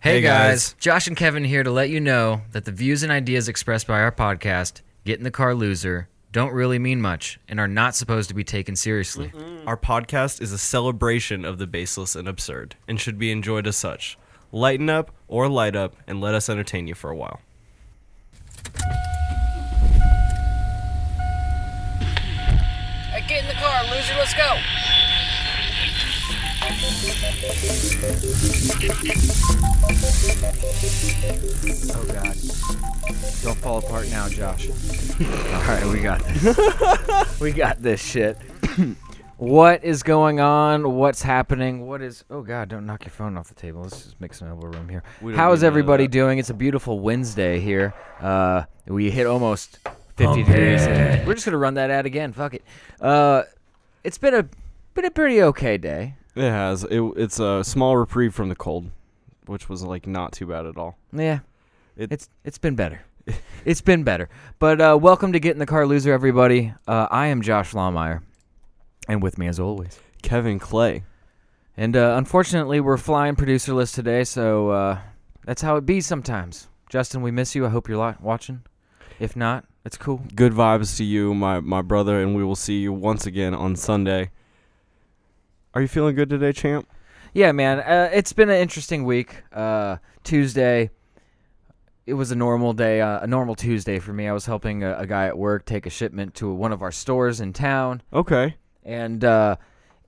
Hey, Hey, guys. guys. Josh and Kevin here to let you know that the views and ideas expressed by our podcast, Get in the Car Loser, don't really mean much and are not supposed to be taken seriously. Our podcast is a celebration of the baseless and absurd and should be enjoyed as such. Lighten up or light up and let us entertain you for a while. Hey, get in the car, loser, let's go. Oh god. Don't fall apart now, Josh. Alright, we got this. we got this shit. what is going on? What's happening? What is Oh god, don't knock your phone off the table. Let's just make some elbow room here. We don't How is need none of everybody that. doing? It's a beautiful Wednesday here. Uh we hit almost 50 degrees. We're just gonna run that ad again. Fuck it. Uh it's been a been a pretty okay day. It has. It, it's a small reprieve from the cold, which was like not too bad at all. Yeah. It- it's it's been better. it's been better. But uh, welcome to Get in the Car Loser, everybody. Uh, I am Josh Lawmeyer, and with me as always. Kevin Clay. And uh, unfortunately, we're flying producerless today, so uh, that's how it be sometimes. Justin, we miss you. I hope you're li- watching. If not, it's cool. Good vibes to you, my, my brother, and we will see you once again on Sunday. Are you feeling good today, champ? Yeah, man. Uh, it's been an interesting week. Uh, Tuesday, it was a normal day, uh, a normal Tuesday for me. I was helping a, a guy at work take a shipment to one of our stores in town. Okay. and uh,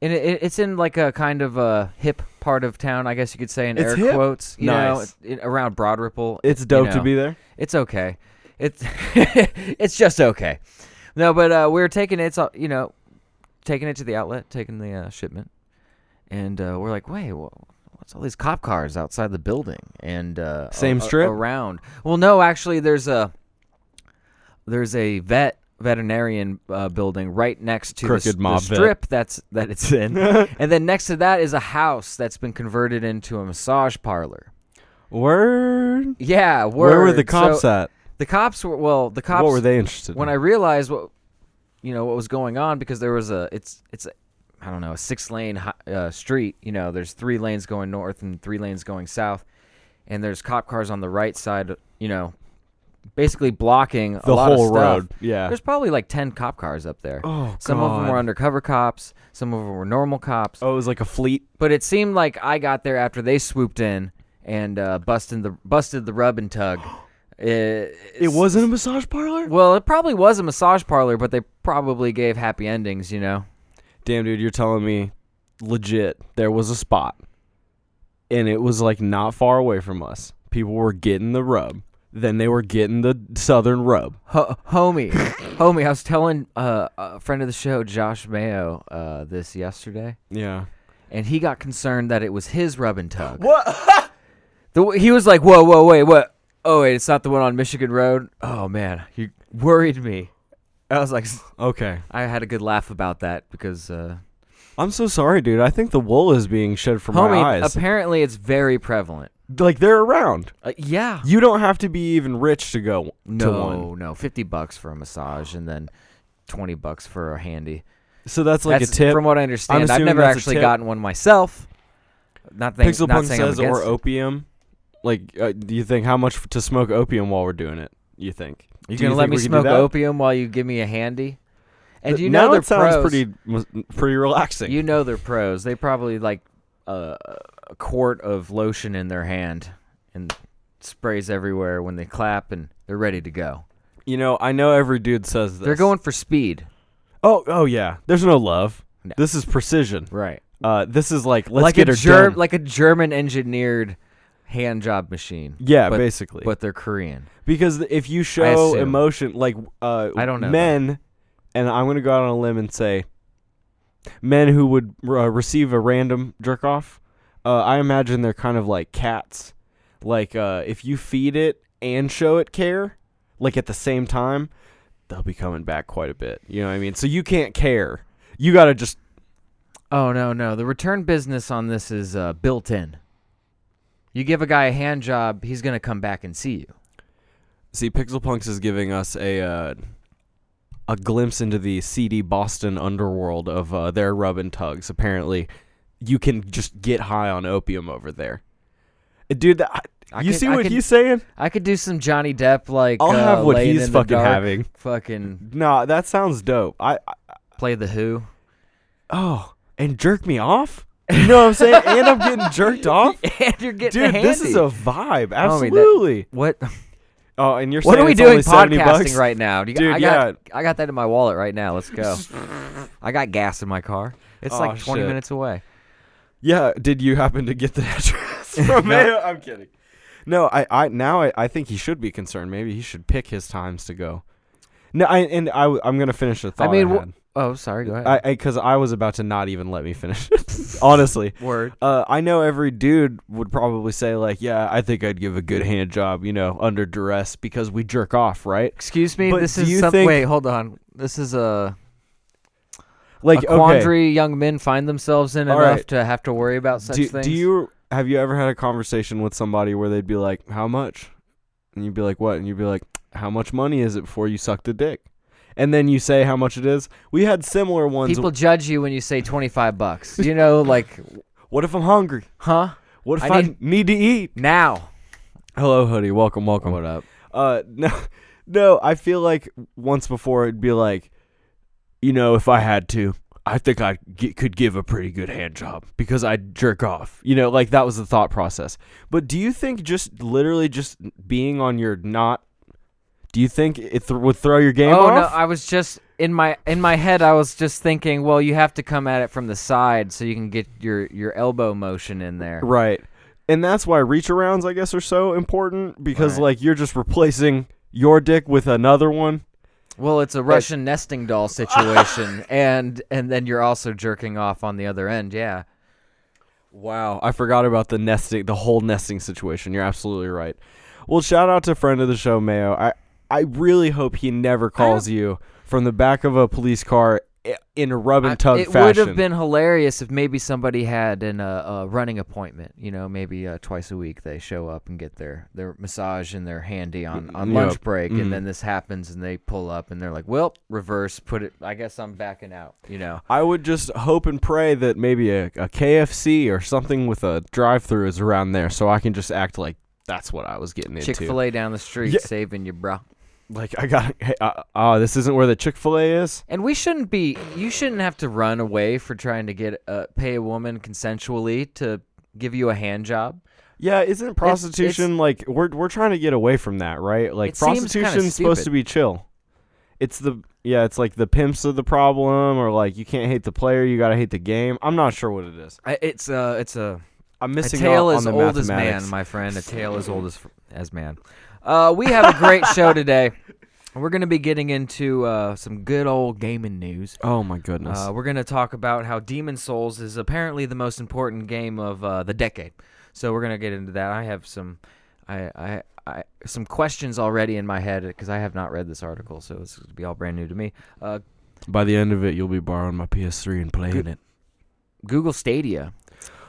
and it, it's in like a kind of a hip part of town, I guess you could say in It's air hip? quotes. You Nice. know, it, around Broad Ripple. It's you dope to know, be there. It's okay. It's it's just okay. No, but uh, we were taking it. It's uh, you know, taking it to the outlet, taking the uh, shipment, and uh, we're like, wait, wha- what's all these cop cars outside the building and uh, Same a- a- strip? around? Well, no, actually, there's a there's a vet veterinarian uh, building right next to the, s- Crooked the mob vet. strip that's that it's in, and then next to that is a house that's been converted into a massage parlor. Word. Yeah, word. Where were the cops So, at? The cops were well. The cops. what were they interested when in? I realized what you know what was going on because there was a it's it's a, I don't know a six lane uh, street. You know, there's three lanes going north and three lanes going south, and there's cop cars on the right side. You know, basically blocking the a lot whole of stuff. road. Yeah. There's probably like ten cop cars up there. oh, some of them were undercover cops. Some of them were normal cops. Oh, it was like a fleet. But it seemed like I got there after they swooped in and uh, busted the busted the rub and tug. It, It wasn't a massage parlor. well, it probably was a massage parlor, but they probably gave happy endings, you know. Damn, dude, you're telling me, legit, there was a spot, and it was like not far away from us. People were getting the rub. Then they were getting the southern rub. Ho- homie, homie, I was telling uh, a friend of the show, Josh Mayo, uh, this yesterday, Yeah. and he got concerned that it was his rub and tug. What? The, he was like, "Whoa, whoa, wait, what? Oh, wait, it's not the one on Michigan Road." Oh man, you worried me. I was like, okay. I had a good laugh about that because, uh, I'm so sorry, dude. I think the wool is being shed from homie, my eyes. apparently it's very prevalent. like they're around. Uh, yeah. You don't have to be even rich to go to No, one. no, fifty bucks for a massage and then twenty bucks for a handy. So that's like a tip. From what I understand, I've assuming never that's a actually tip. gotten one myself. Not, think, Pixel not Punk saying I'm says or against it. opium. Like, uh, do you think how much to smoke opium while we're doing it? You think? You Do gonna let me we can do smoke opium while you give me a handy? And you know now they're it sounds pros. pretty pretty relaxing. You know they're pros. They probably like uh, a quart of lotion in their hand and sprays everywhere when they clap and they're ready to go. You know, I know every dude says this. They're going for speed. Oh, oh yeah. There's no love. No. This is precision. Right. Uh, this is like let's like get a her Ger- done. like a German engineered hand job machine. yeah, but- basically. But they're Korean. because if you show emotion, like uh, I don't know men, and I'm gonna go out on a limb and say, men who would uh, receive a random jerk off, uh, I imagine they're kind of like cats. Like uh, if you feed it and show it care, like at the same time, they'll be coming back quite a bit. You know what I mean? So you can't care. You gotta just Oh no, no. The return business on this is uh, built in. You give a guy a hand job, he's gonna come back and see you. See, Pixel Punks is giving us a uh, a glimpse into the seedy Boston underworld of uh, their rub and tugs. Apparently, you can just get high on opium over there. dude. That, I you could- see I what could- he's saying? I could do some Johnny Depp like. I'll uh, have what he's fucking dark, having. Fucking No, that sounds dope. I, I play the Who. oh, and jerk me off. You know what I'm saying? and I'm getting jerked off. and you're getting Dude, this is a vibe. That- Absolutely. what? oh, and you're What saying are we it's doing only 70 podcasting bucks? right now? Do you, Dude, I got, I got that in my wallet right now. Let's go. I got gas in my car. It's Oh, like 20 shit. minutes away. Yeah. Did you happen to get the address from? I'm kidding. No, I, I now I, I think he should be concerned. Maybe he should pick his times to go. No, I and I am gonna finish the thought. I mean, wh- had. Oh, sorry. Go ahead. I because I, was about to not even let me finish. Honestly, Word. uh, I know every dude would probably say like, yeah, I think I'd give a good hand job, you know, under duress because we jerk off, right? Excuse me. But this is some, think- Wait, hold on. This is a, Like, a okay, quandary young men find themselves in All enough right. to have to worry about such do, things. do you have you ever had a conversation with somebody where they'd be like, how much? And you'd be like, what? And you'd be like, how much money is it before you sucked a dick? And then you say how much it is. We had similar ones. People judge you when you say 25 bucks. You know, like, what if I'm hungry? huh? What if I I, need- need to eat? Now. Hello, hoodie. Welcome, welcome. What up? Uh, no, no. I feel like once before it'd be like, you know, if I had to, I think I g- could give a pretty good hand job because I'd jerk off. You know, like that was the thought process. But do you think just literally just being on your not? Do you think it th- would throw your game oh no. I was just in my in my head. I was just thinking, well, you have to come at it from the side so you can get your your elbow motion in there. right. And that's why reach arounds, I guess, are so important because Right. like you're just replacing your dick with another one. Well, it's a Russian nesting doll situation, and and then you're also jerking off on the other end. Yeah. Wow, I forgot about the nesting, the whole nesting situation. You're absolutely right. Well, shout out to friend of the show, Mayo. I I really hope he never calls you from the back of a police car i- in a rub and tug it would have been hilarious if maybe somebody had an, uh, a running appointment. You know, maybe uh, twice a week they show up and get their, their massage and their handy on, on lunch break, and then this happens and they pull up and they're like, "Well, reverse, put it. I guess I'm backing out." You know. I would just hope and pray that maybe a, a KFC or something with a drive-through is around there, so I can just act like that's what I was getting into. Chick Fil A down the street saving you, bro. Like I got, hey, uh, uh, this isn't where the Chick Fil A is. And we shouldn't be. You shouldn't have to run away for trying to get uh, pay a woman consensually to give you a hand job. Yeah, isn't prostitution like we're we're trying to get away from that, right? Like It seems kinda prostitution's supposed to be chill. It's the yeah, it's like the pimps are the problem, or like you can't hate the player, you gotta hate the game. I'm not sure what it is. I, it's uh, it's a I'm A missing tale out as on the old as man, my friend. A tale as old as as man. Uh, we have a great show today. We're gonna be getting into uh, some good old gaming news. oh my goodness. Uh, we're gonna talk about how Demon Souls is apparently the most important game of uh, the decade. So we're gonna get into that. I have some, I, I, I some questions already in my head because I have not read this article, so it's gonna be all brand new to me. Uh, By the end of it, you'll be borrowing my PS3 and playing Good- it. Google Stadia.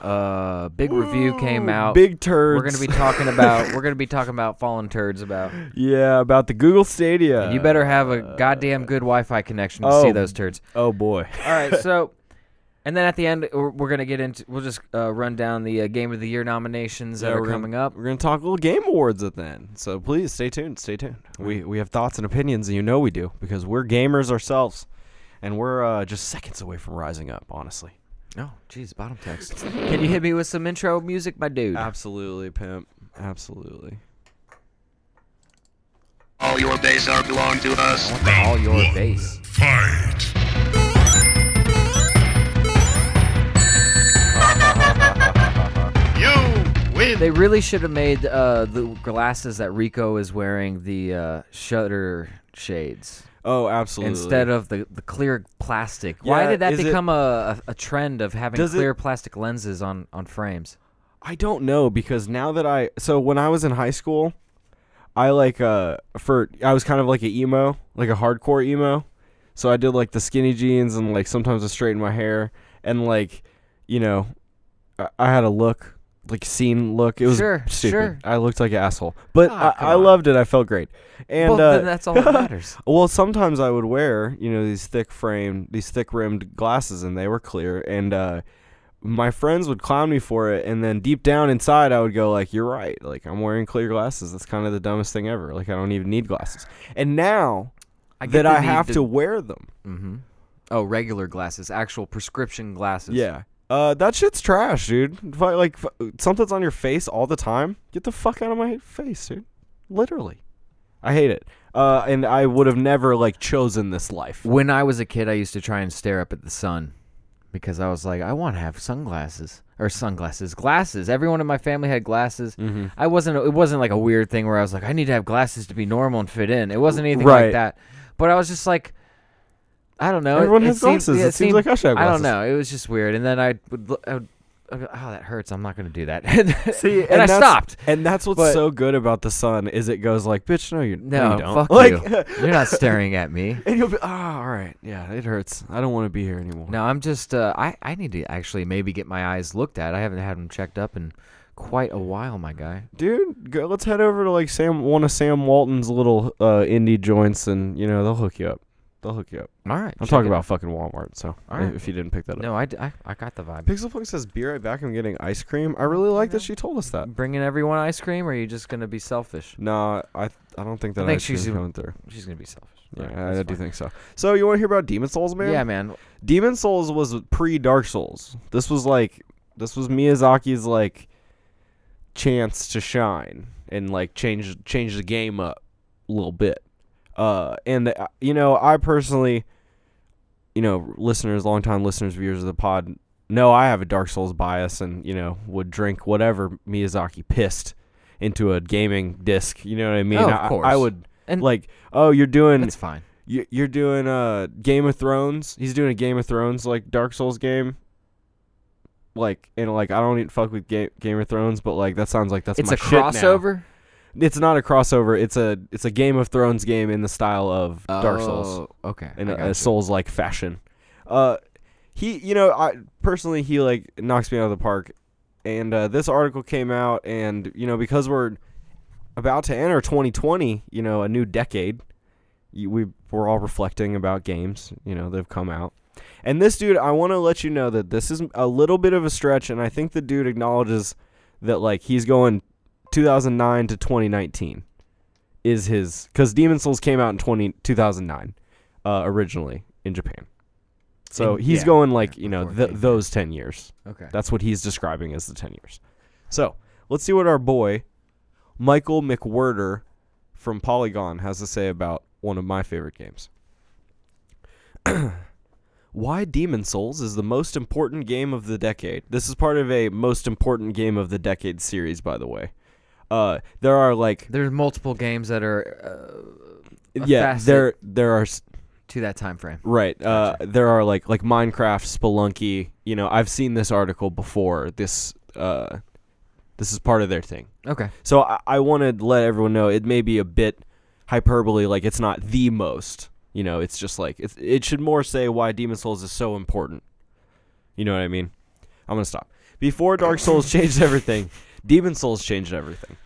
Uh, big review came out. Big turds. We're gonna be talking about we're gonna be talking about fallen turds about. yeah, about the Google Stadia. And you better have a goddamn good Wi-Fi connection to see oh. those turds. Oh boy. All right, so and then at the end we're, we're gonna get into we'll just uh, run down the uh, game of the year nominations that Yeah, are we're gonna- coming up. We're gonna talk a little game awards at the end. So please stay tuned. Stay tuned. We we have thoughts and opinions, and you know we do because we're gamers ourselves, and we're uh, just seconds away from rising up. Honestly. Oh, jeez, bottom text. Can you hit me with some intro music, my dude? Absolutely, pimp. Absolutely. All your base are belong to us. I want the all your bass. Fight! You win! They really should have made uh, the glasses that Rico is wearing the uh, shutter shades. Oh, absolutely. instead of the, the clear plastic. Why did that become a, a, a trend of having Does it- clear plastic lenses on, on frames? I don't know because now that I so when I was in high school, I like uh for I was kind of like a emo, like a hardcore emo. So I did like the skinny jeans and like sometimes I straightened my hair and like, you know, I, I had a look like scene look. It was Sure, stupid. sure. I looked like an asshole, but Ah, come I, I on. loved it. I felt great. And well, uh, then that's all that matters. well, sometimes I would wear, you know, these thick framed, these thick rimmed glasses, and they were clear. And uh, my friends would clown me for it, and then deep down inside, I would go like, "You're right. Like I'm wearing clear glasses. That's kind of the dumbest thing ever. Like I don't even need glasses." And now I get that the I need have to wear them, Mm-hmm. Oh, regular glasses, actual prescription glasses. yeah. Uh, that shit's trash, dude. If I, like f- something's on your face all the time, get the fuck out of my face, dude. Literally, I hate it. Uh, and I would have never like chosen this life. When I was a kid, I used to try and stare up at the sun because I was like, I want to have sunglasses or sunglasses, glasses. Everyone in my family had glasses. Mm-hmm. I wasn't. It wasn't like a weird thing where I was like, I need to have glasses to be normal and fit in. It wasn't anything Right. like that. But I was just like, I don't know. Everyone it, has it seemed- glasses. yeah, It seems like I should have I don't know. It was just weird. And then I would. I would oh, that hurts. I'm not going to do that. See, and, I stopped. And that's what's But- so good about the sun is it goes like, bitch, no, you, no, No, you don't. fuck like, you. You're not staring at me. and you'll be, ah, all right, yeah, it hurts. I don't want to be here anymore. No, I'm just. Uh, I I need to actually maybe get my eyes looked at. I haven't had them checked up in quite a while, my guy. dude, go, let's head over to like Sam, one of Sam Walton's little uh, indie joints, and you know they'll hook you up. They'll hook you up. All right. I'm talking it- about fucking Walmart. So right. if you didn't pick that up, No, I, d- I, I got the vibe. Pixelpunk says, "Be right back. I'm getting ice cream." I really like that she told us that. Bringing everyone ice cream, or are you just gonna be selfish? No, I I don't think that I think ice she's- coming through. She's gonna be selfish. Yeah, right, I, I do fine. think so. So you want to hear about Demon Souls, man? Yeah, man. Demon Souls was pre Dark Souls. This was like this was Miyazaki's like chance to shine and like change change the game up a little bit. Uh and uh, you know, I personally you know, listeners, longtime listeners, viewers of the pod know I have a Dark Souls bias and, you know, would drink whatever Miyazaki pissed into a gaming disc. You know what I mean? Oh, of I, I would And like, oh, you're doing that's fine. you- you're doing uh Game of Thrones. He's doing a Game of Thrones like Dark Souls game. Like and like I don't even fuck with Game Game of Thrones, but like that sounds like that's It's my a crossover. It's not a crossover. It's a it's a Game of Thrones game in the style of Dark Souls Oh, Okay. in I a, a gotcha. Souls like fashion. Uh, he you know I personally he like knocks me out of the park, and uh, this article came out, and you know because we're about to enter 2020, you know a new decade, you, we we're all reflecting about games, you know they've come out. And this dude, I want to let you know that this is a little bit of a stretch, and I think the dude acknowledges that like he's going 2009 to 2019 is his because Demon Souls came out in 20, 2009 uh, originally in Japan. So In- he's yeah, going like yeah, you know before it th- came those 10 years. Okay. That's what he's describing as the 10 years. So let's see what our boy Michael McWhertor from Polygon has to say about one of my favorite games. Why Demon Souls is the most important game of the decade. This is part of a most important game of the decade series, by the way. Uh, there are like There's multiple games that are uh, a yeah, facet there there are s- to that time frame. right. Uh, there are like like Minecraft, Spelunky. You know, I've seen this article before. This uh, this is part of their thing. Okay. So I, I want to let everyone know it may be a bit hyperbole, like it's not the most. You know, it's just like it's, it should more say why Demon Souls is so important. You know what I mean? I'm gonna stop. Before Dark Souls changed everything, Demon Souls changed everything.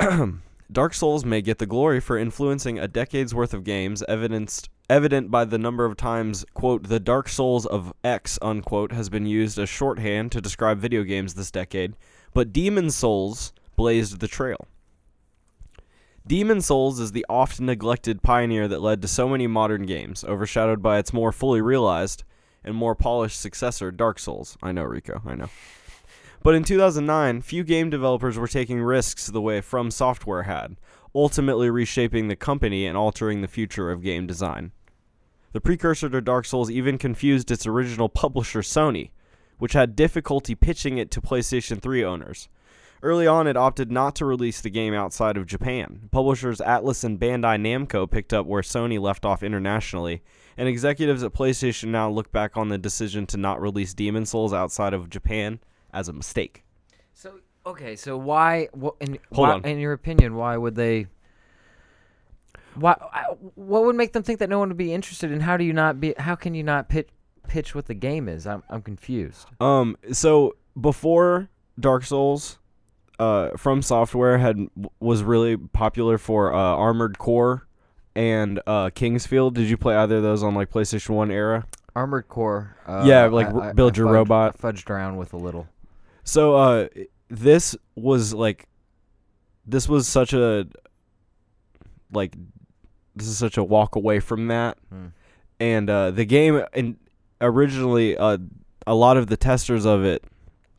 Dark Souls may get the glory for influencing a decade's worth of games, evidenced evident by the number of times quote the Dark Souls of X unquote has been used as shorthand to describe video games this decade, but Demon Souls blazed the trail. Demon Souls is the oft neglected pioneer that led to so many modern games, overshadowed by its more fully realized and more polished successor, Dark Souls. I know, Rico, I know. But in 2009, few game developers were taking risks the way From Software had, ultimately reshaping the company and altering the future of game design. The precursor to Dark Souls even confused its original publisher, Sony, which had difficulty pitching it to PlayStation 3 owners. Early on, it opted not to release the game outside of Japan. Publishers Atlus and Bandai Namco picked up where Sony left off internationally, and executives at PlayStation now look back on the decision to not release Demon Souls outside of Japan as a mistake. So okay, so why? What in, Hold why- on. in your opinion, why would they? Why? What would make them think that no one would be interested? And how do you not be? How can you not pitch pitch what the game is? I'm I'm confused. Um, so before Dark Souls, uh, From Software had was really popular for uh, Armored Core and uh, King's Field. Did you play either of those on like PlayStation One era? Armored Core. Uh, Yeah, like, I- I- build I your fudged- robot. Fudged around with a little. So uh this was like this was such a like this is such a walk away from that. Hmm. And uh the game and originally uh a lot of the testers of it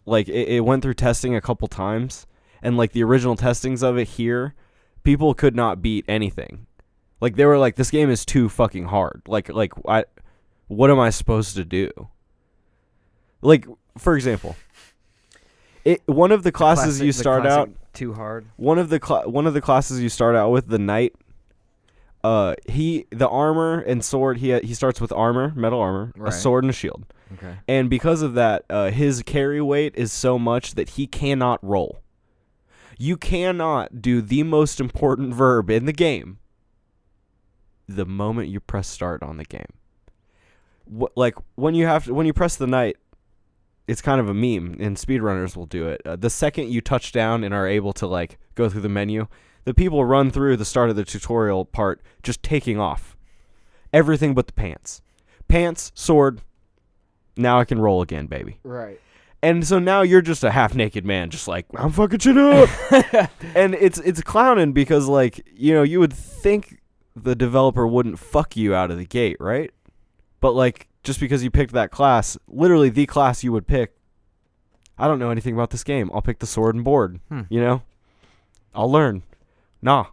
like it, it went through testing a couple times and like the original testings of it here people could not beat anything. Like they were like this game is too fucking hard. Like like I what am I supposed to do? Like for example, it one of the classes Classic- you start out too hard. one of the cla- one of the classes you start out with the knight uh he the armor and sword he he starts with armor metal armor Right. a sword and a shield Okay. and because of that uh his carry weight is so much that he cannot roll you cannot do the most important verb in the game the moment you press start on the game what like when you have to, when you press the knight it's kind of a meme and speedrunners will do it uh, the second you touch down and are able to like go through the menu the people run through the start of the tutorial part just taking off everything but the pants pants sword now i can roll again baby Right. and so now you're just a half naked man, just like I'm fucking shit up. and it's it's clowning because like you know you would think the developer wouldn't fuck you out of the gate, right? But like just because you picked that class, literally the class you would pick. I don't know anything about this game. I'll pick the sword and board. Hmm. You know, I'll learn. Nah,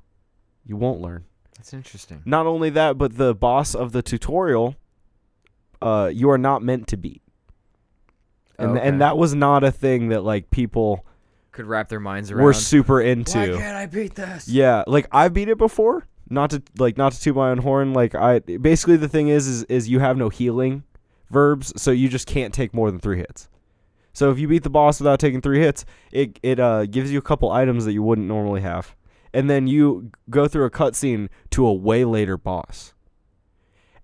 you won't learn. That's interesting. Not only that, but the boss of the tutorial, uh, you are not meant to beat. And, Okay. and that was not a thing that like people Could wrap their minds around. were super into. Why can't I beat this? Yeah, like I beat it before. Not to like not to toot my own horn. Like I basically the thing is is is you have no healing verbs, so you just can't take more than three hits. So if you beat the boss without taking three hits, it it uh gives you a couple items that you wouldn't normally have, and then you go through a cutscene to a way later boss,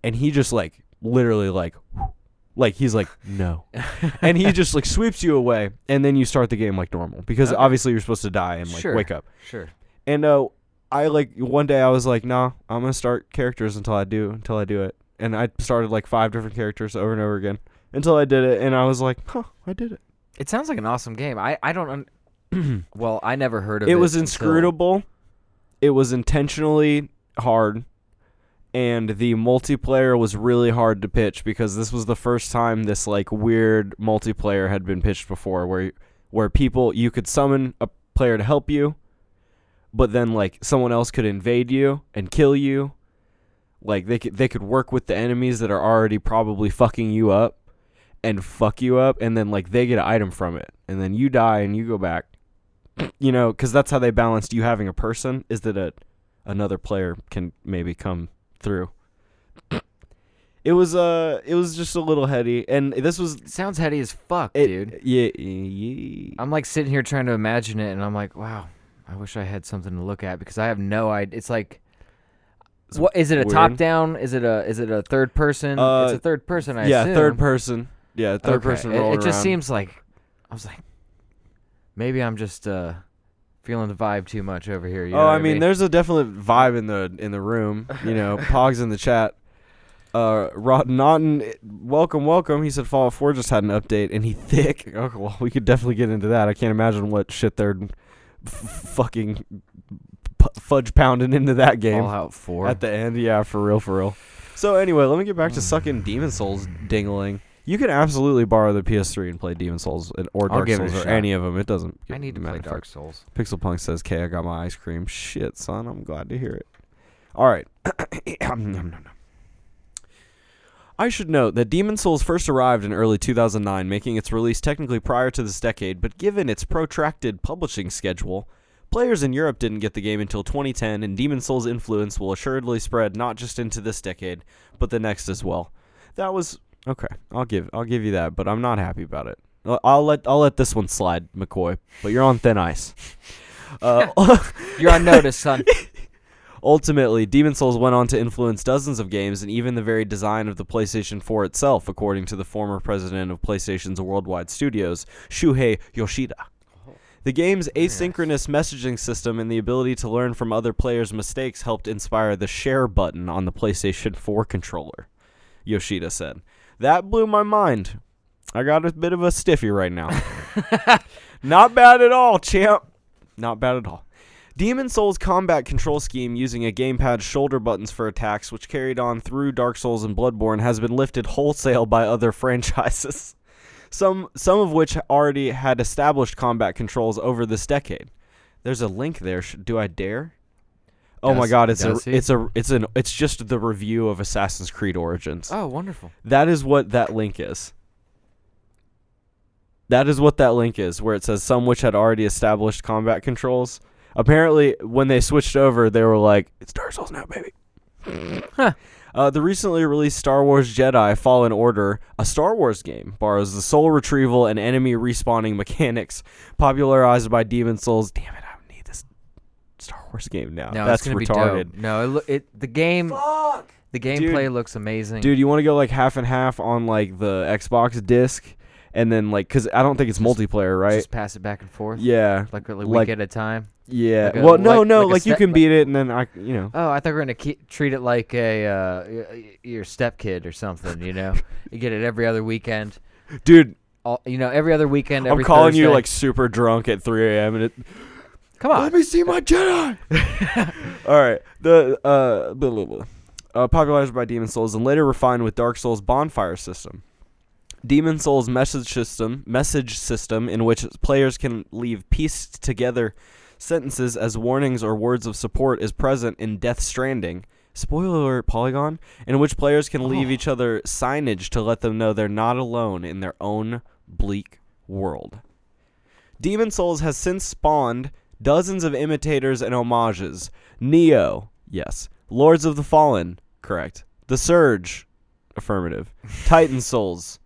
and he just like literally like. Like he's like no, and he just like sweeps you away, and then you start the game like normal because Okay. obviously you're supposed to die and like Sure. wake up. Sure. And uh, I like one day I was like, nah, I'm gonna start characters until I do until I do it. And I started like five different characters over and over again until I did it, and I was like, huh, I did it. It sounds like an awesome game. I I don't. Un- well, I never heard of it. It was until- inscrutable. It was intentionally hard, and the multiplayer was really hard to pitch because this was the first time this like weird multiplayer had been pitched before, where where people you could summon a player to help you, but then like someone else could invade you and kill you. Like they could they could work with the enemies that are already probably fucking you up and fuck you up and then like they get an item from it and then you die and you go back you know, because that's how they balanced you having a person is that a another player can maybe come through. It was uh, it was just a little heady, and this was sounds heady as fuck, it, dude. Yeah, yeah. I'm like sitting here trying to imagine it, and I'm like, wow, I wish I had something to look at because I have no idea. It's like, It's what is it? A weird. top down? Is it a is it a third person? Uh, it's a third person. I yeah, assume. third person. Yeah, third Okay, person It, it just around. seems like I was like, maybe I'm just uh feeling the vibe too much over here. You oh, I what mean, there's a definite vibe in the in the room. You know, Pogs in the chat. Uh, Rod Naughton, welcome, welcome. He said Fallout 4 just had an update, and he thick. Okay, well, we could definitely get into that. I can't imagine what shit they're f- fucking p- fudge pounding into that game Fallout Four. at the end. Yeah, for real, for real. So anyway, let me get back to sucking mm. Demon Souls dingling. You can absolutely borrow the PS3 and play Demon Souls and- or I'll Dark give it a Souls or shot. any of them. It doesn't. I need to matter. play Dark Souls. Pixel Punk says, "K, I got my ice cream." Shit, son, I'm glad to hear it. All right. Nom, nom, nom. I should note that Demon Souls first arrived in early 2009, making its release technically prior to this decade, but given its protracted publishing schedule, players in Europe didn't get the game until 2010, and Demon Souls' influence will assuredly spread not just into this decade, but the next as well. That was okay. I'll give I'll give you that, but I'm not happy about it. I'll- let I'll let this one slide, McCoy. But you're on thin ice. Uh, You're on notice, son. Ultimately, Demon Souls went on to influence dozens of games and even the very design of the PlayStation 4 itself, according to the former president of PlayStation's worldwide studios, Shuhei Yoshida. The game's asynchronous messaging system and the ability to learn from other players' mistakes helped inspire the share button on the PlayStation 4 controller, Yoshida said. That blew my mind. I got a bit of a stiffy right now. Not bad at all, champ. Not bad at all. Demon Souls combat control scheme using a gamepad shoulder buttons for attacks, which carried on through Dark Souls and Bloodborne, has been lifted wholesale by other franchises. Some some of which already had established combat controls over this decade. There's a link there. Do I dare? Oh my god, it's a he? it's a it's an it's just the review of Assassin's Creed Origins. Oh, wonderful. That is what that link is. That is what that link is, where it says some which had already established combat controls. Apparently, when they switched over, they were like, "It's Dark Souls now, baby." Uh, the recently released Star Wars Jedi Fallen Order, a Star Wars game, borrows the soul retrieval and enemy respawning mechanics popularized by Demon Souls. Damn it, I need this Star Wars game now. No, That's retarded. No, it, it the game the gameplay looks amazing. Dude, you want to go like half and half on like the Xbox disc, and then like, cause I don't think it's multiplayer, right? Just pass it back and forth. yeah, Like a week at a time. Yeah. like a- well, no, like- no, like like, you step- can like- beat it, and then I, you know. Oh, I thought we were gonna ke- treat it like a uh, y- your stepkid or something. You know, you get it every other weekend. Dude, All, you know, every other weekend. I'm Every calling you like super drunk at 3 a.m. and it. come on. Let me see my Jedi. All right, the uh, blah, blah, blah. uh, popularized by Demon Souls and later refined with Dark Souls bonfire system. Demon Souls message system, message system in which players can leave pieced together sentences as warnings or words of support is present in Death Stranding. Spoiler alert, Polygon, in which players can leave Oh. each other signage to let them know they're not alone in their own bleak world. Demon Souls has since spawned dozens of imitators and homages. Nioh, yes. Lords of the Fallen, correct. The Surge, affirmative. Titan Souls,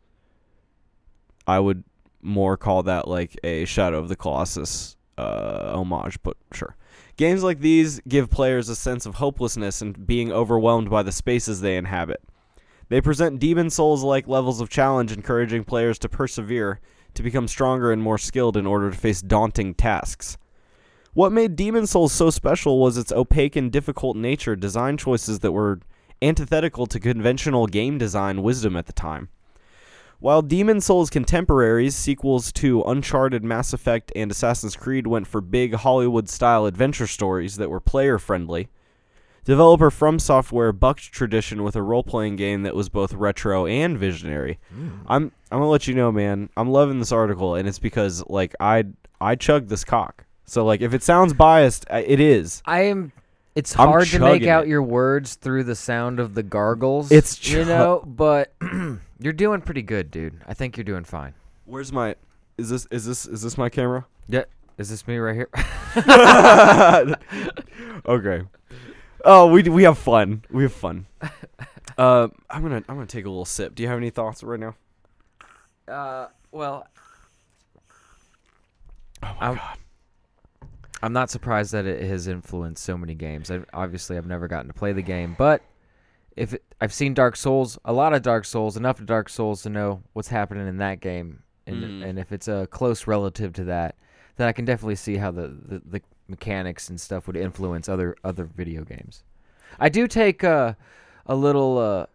I would more call that like a Shadow of the Colossus uh, homage, but sure. Games like these give players a sense of hopelessness and being overwhelmed by the spaces they inhabit. They present Demon Souls like levels of challenge, encouraging players to persevere, to become stronger and more skilled in order to face daunting tasks. What made Demon Souls so special was its opaque and difficult nature, design choices that were antithetical to conventional game design wisdom at the time. While Demon Souls contemporaries, sequels to Uncharted, Mass Effect, and Assassin's Creed went for big Hollywood style adventure stories that were player friendly, developer From Software bucked tradition with a role playing game that was both retro and visionary. Hmm. I'm I'm gonna let you know, man. I'm loving this article, and it's because like I I chugged this cock. So like if it sounds biased, I- it is. I am. It's I'm hard to make chugging out it. your words through the sound of the gargles. It's you chug- know, but you're doing pretty good, dude. I think you're doing fine. Where's my? Is this is this is this my camera? Yeah. Is this me right here? okay. Oh, we we have fun. We have fun. Uh, I'm gonna I'm gonna take a little sip. Do you have any thoughts right now? uh, well, Oh my I'm- god. I'm not surprised that it has influenced so many games. I, obviously, I've never gotten to play the game, but if it, I've seen Dark Souls, a lot of Dark Souls, enough of Dark Souls to know what's happening in that game, and Mm. and if it's a close relative to that, then I can definitely see how the, the, the mechanics and stuff would influence other other video games. I do take uh, a little. Uh,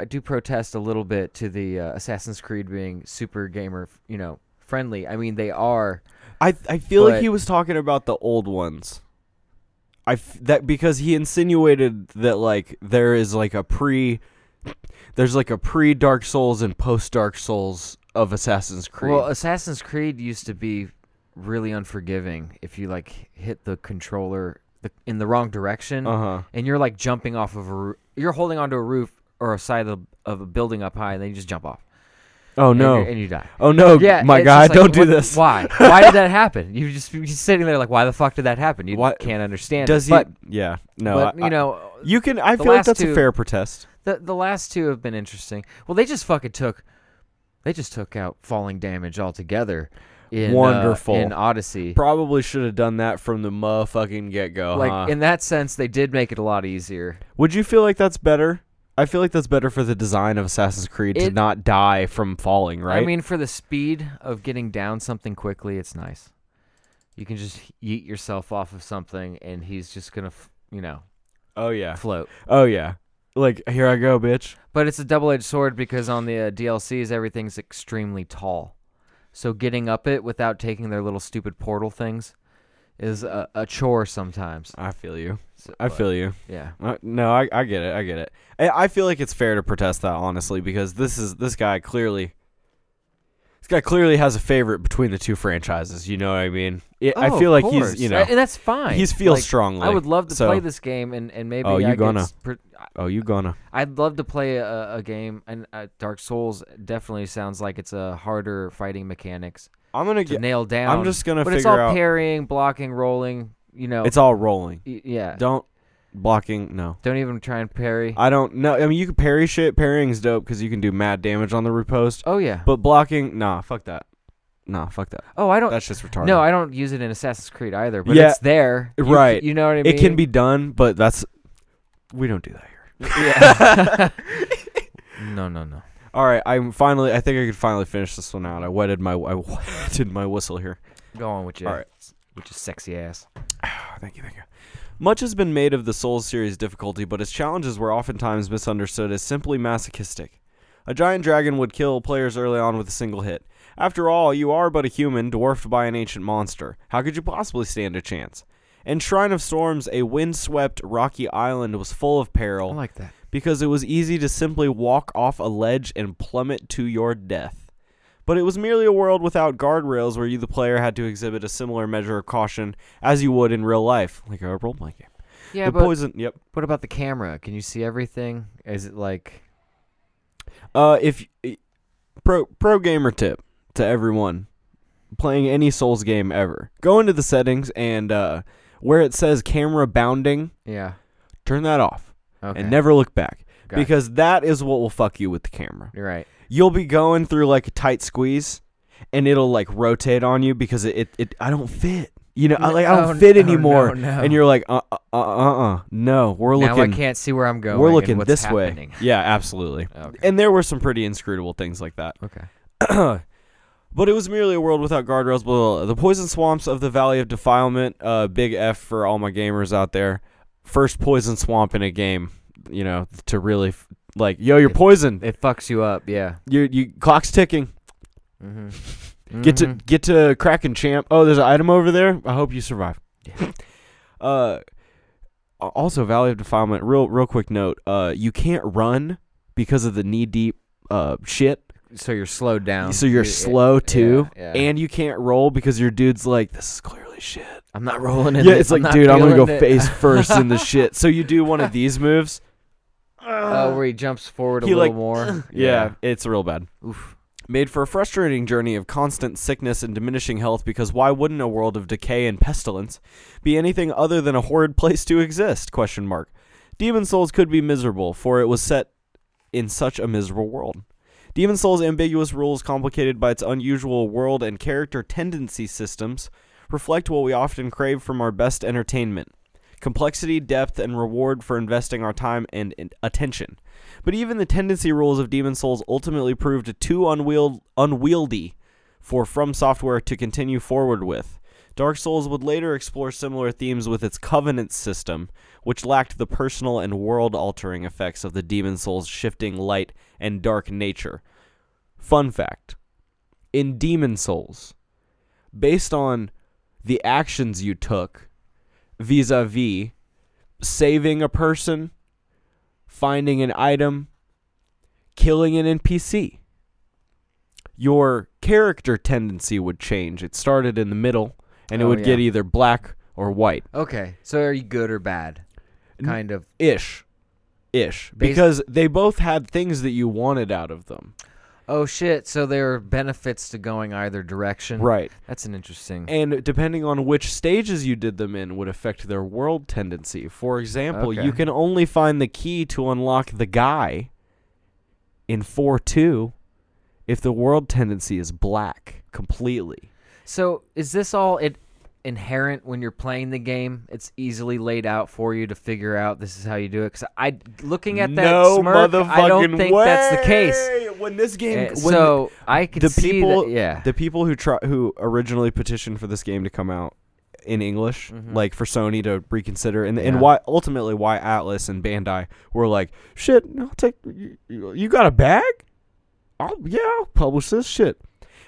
I do protest a little bit to the uh, Assassin's Creed being super gamer, you know, friendly. I mean, they are. I I feel like he was talking about the old ones. I f- that because he insinuated that like there is like a pre, there's like a pre Dark Souls and post Dark Souls of Assassin's Creed. Well, Assassin's Creed used to be really unforgiving if you like hit the controller the, in the wrong direction uh huh. and you're like jumping off of a you're holding onto a roof or a side of, of a building up high and then you just jump off. Oh and no. And, you die. oh no. Yeah, my God! like, don't do this. Why? Why did that happen? You just you're just sitting there like, why the fuck did that happen? You Why- can't understand. Does it. he? But, yeah. No. but I- you know, you can. I feel like that's a fair protest. the the last two have been interesting. Well, they just fucking took, they just took out falling damage altogether. In, uh, Wonderful. in Odyssey. Probably should have done that from the motherfucking get go. like huh? in that sense, they did make it a lot easier. Would you feel like that's better? I feel like that's better for the design of Assassin's Creed to It- not die from falling, right? I mean, for the speed of getting down something quickly, it's nice. You can just yeet yourself off of something, and he's just gonna, f- you know, oh yeah, float. oh yeah. like here I go, bitch. But it's a double-edged sword because on the uh, DLCs everything's extremely tall, so getting up it without taking their little stupid portal things is a, a chore sometimes. I feel you. So, I but, feel you. yeah. Uh, no, I, I get it. I get it. I, I feel like it's fair to protest that honestly because this is this guy clearly. This guy clearly has a favorite between the two franchises. You know what I mean? It, I Oh, feel of like he's you know and that's fine. he feels Like, strongly. I would love to So- play this game, and, and maybe Oh, you I gonna. pr- Oh, you gonna? I'd love to play a, a game, and uh, Dark Souls definitely sounds like it's a harder fighting mechanics I'm gonna to get. nail down. I'm just gonna but figure it's all out. parrying, blocking, rolling. You know, It's all rolling. y- yeah. Don't blocking. No. Don't even try and parry. I don't know. I mean, you can parry shit. Parrying's dope because you can do mad damage on the riposte. oh yeah. But blocking, nah, fuck that. Nah, fuck that. oh, I don't. That's just retarded. No, I don't use it in Assassin's Creed either. But Yeah, it's there. You c- right. You, know what I mean? it can be done, but that's we don't do that here. Yeah. no, no, no. All right, I'm finally. I think I could finally finish this one out. I wetted my I wetted my whistle here. Go on with you. All right. With your sexy ass. thank you, thank you. Much has been made of the Souls series difficulty, but its challenges were oftentimes misunderstood as simply masochistic. A giant dragon would kill players early on with a single hit. After all, you are but a human, dwarfed by an ancient monster. How could you possibly stand a chance? In Shrine of Storms, a windswept, rocky island was full of peril I like that. Because it was easy to simply walk off a ledge and plummet to your death. But it was merely a world without guardrails where you, the player, had to exhibit a similar measure of caution as you would in real life, like a role playing game. Yeah, the but poison. Yep. what about the camera? Can you see everything? Is it like? Uh, if pro pro gamer tip to everyone playing any Souls game ever, go into the settings and uh, where it says camera bounding, Yeah. turn that off Okay. and never look back Gotcha. because that is what will fuck you with the camera. You're right. you'll be going through like a tight squeeze and it'll like rotate on you because it, it, it I don't fit. You know, I, like I don't No, fit no, anymore. no, no. And you're like, uh, uh, uh, uh, uh, no, we're looking. now I can't see where I'm going. we're and looking what's this happening. way. Yeah, absolutely. Okay. And there were some pretty inscrutable things like that. okay. but it was merely a world without guardrails. Blah, blah, blah. The poison swamps of the Valley of Defilement. Uh, big F for all my gamers out there. First poison swamp in a game. You know, to really f- like, yo, you're It- poisoned. It fucks you up. Yeah. You you clock's ticking. Mm-hmm. Get to get to Kraken champ. Oh, there's an item over there. I hope you survive. uh, a- also Valley of Defilement. Real real quick note. Uh, you can't run because of the knee deep uh shit. So you're slowed down. So you're You- slow too, yeah, yeah. and you can't roll because your dude's like, this is clearly shit. I'm not rolling in. yeah, it. it's I'm like, dude, I'm gonna go it. face first in the shit. So you do one of these moves. Oh, where he jumps forward a He, little like, more. Yeah, it's real bad. Oof. made for a frustrating journey of constant sickness and diminishing health because why wouldn't a world of decay and pestilence be anything other than a horrid place to exist question mark demon souls could be miserable for it was set in such a miserable world demon souls ambiguous rules complicated by its unusual world and character tendency systems reflect what we often crave from our best entertainment complexity depth and reward for investing our time and, attention but even the tendency rules of Demon Souls ultimately proved too unwield- unwieldy for From Software to continue forward with. Dark Souls would later explore similar themes with its Covenant system, which lacked the personal and world altering effects of the Demon Souls' shifting light and dark nature. Fun fact In Demon Souls, based on the actions you took vis a vis saving a person, finding an item, killing an NPC. Your character tendency would change. It started in the middle, and it Oh, would get either black or white. Okay. So are you good or bad? Kind of. Ish. Ish. Bas- Because they both had things that you wanted out of them. Oh shit. So there are benefits to going either direction. Right. That's an interesting. And depending on which stages you did them in would affect their world tendency. For example, you can only find the key to unlock the guy in 4 2 if the world tendency is black completely. So is this all it inherent when you're playing the game? It's easily laid out for you to figure out this is how you do it. Because I, looking at that no smirk, motherfucking I don't think way. that's the case. When this game, Uh, when so I could the see people, that. Yeah. the people who try who originally petitioned for this game to come out, in English, Mhm. like for Sony to reconsider, and Yeah. and why ultimately why Atlus and Bandai were like, shit, I'll take. You, you got a bag? I'll yeah, I'll publish this shit.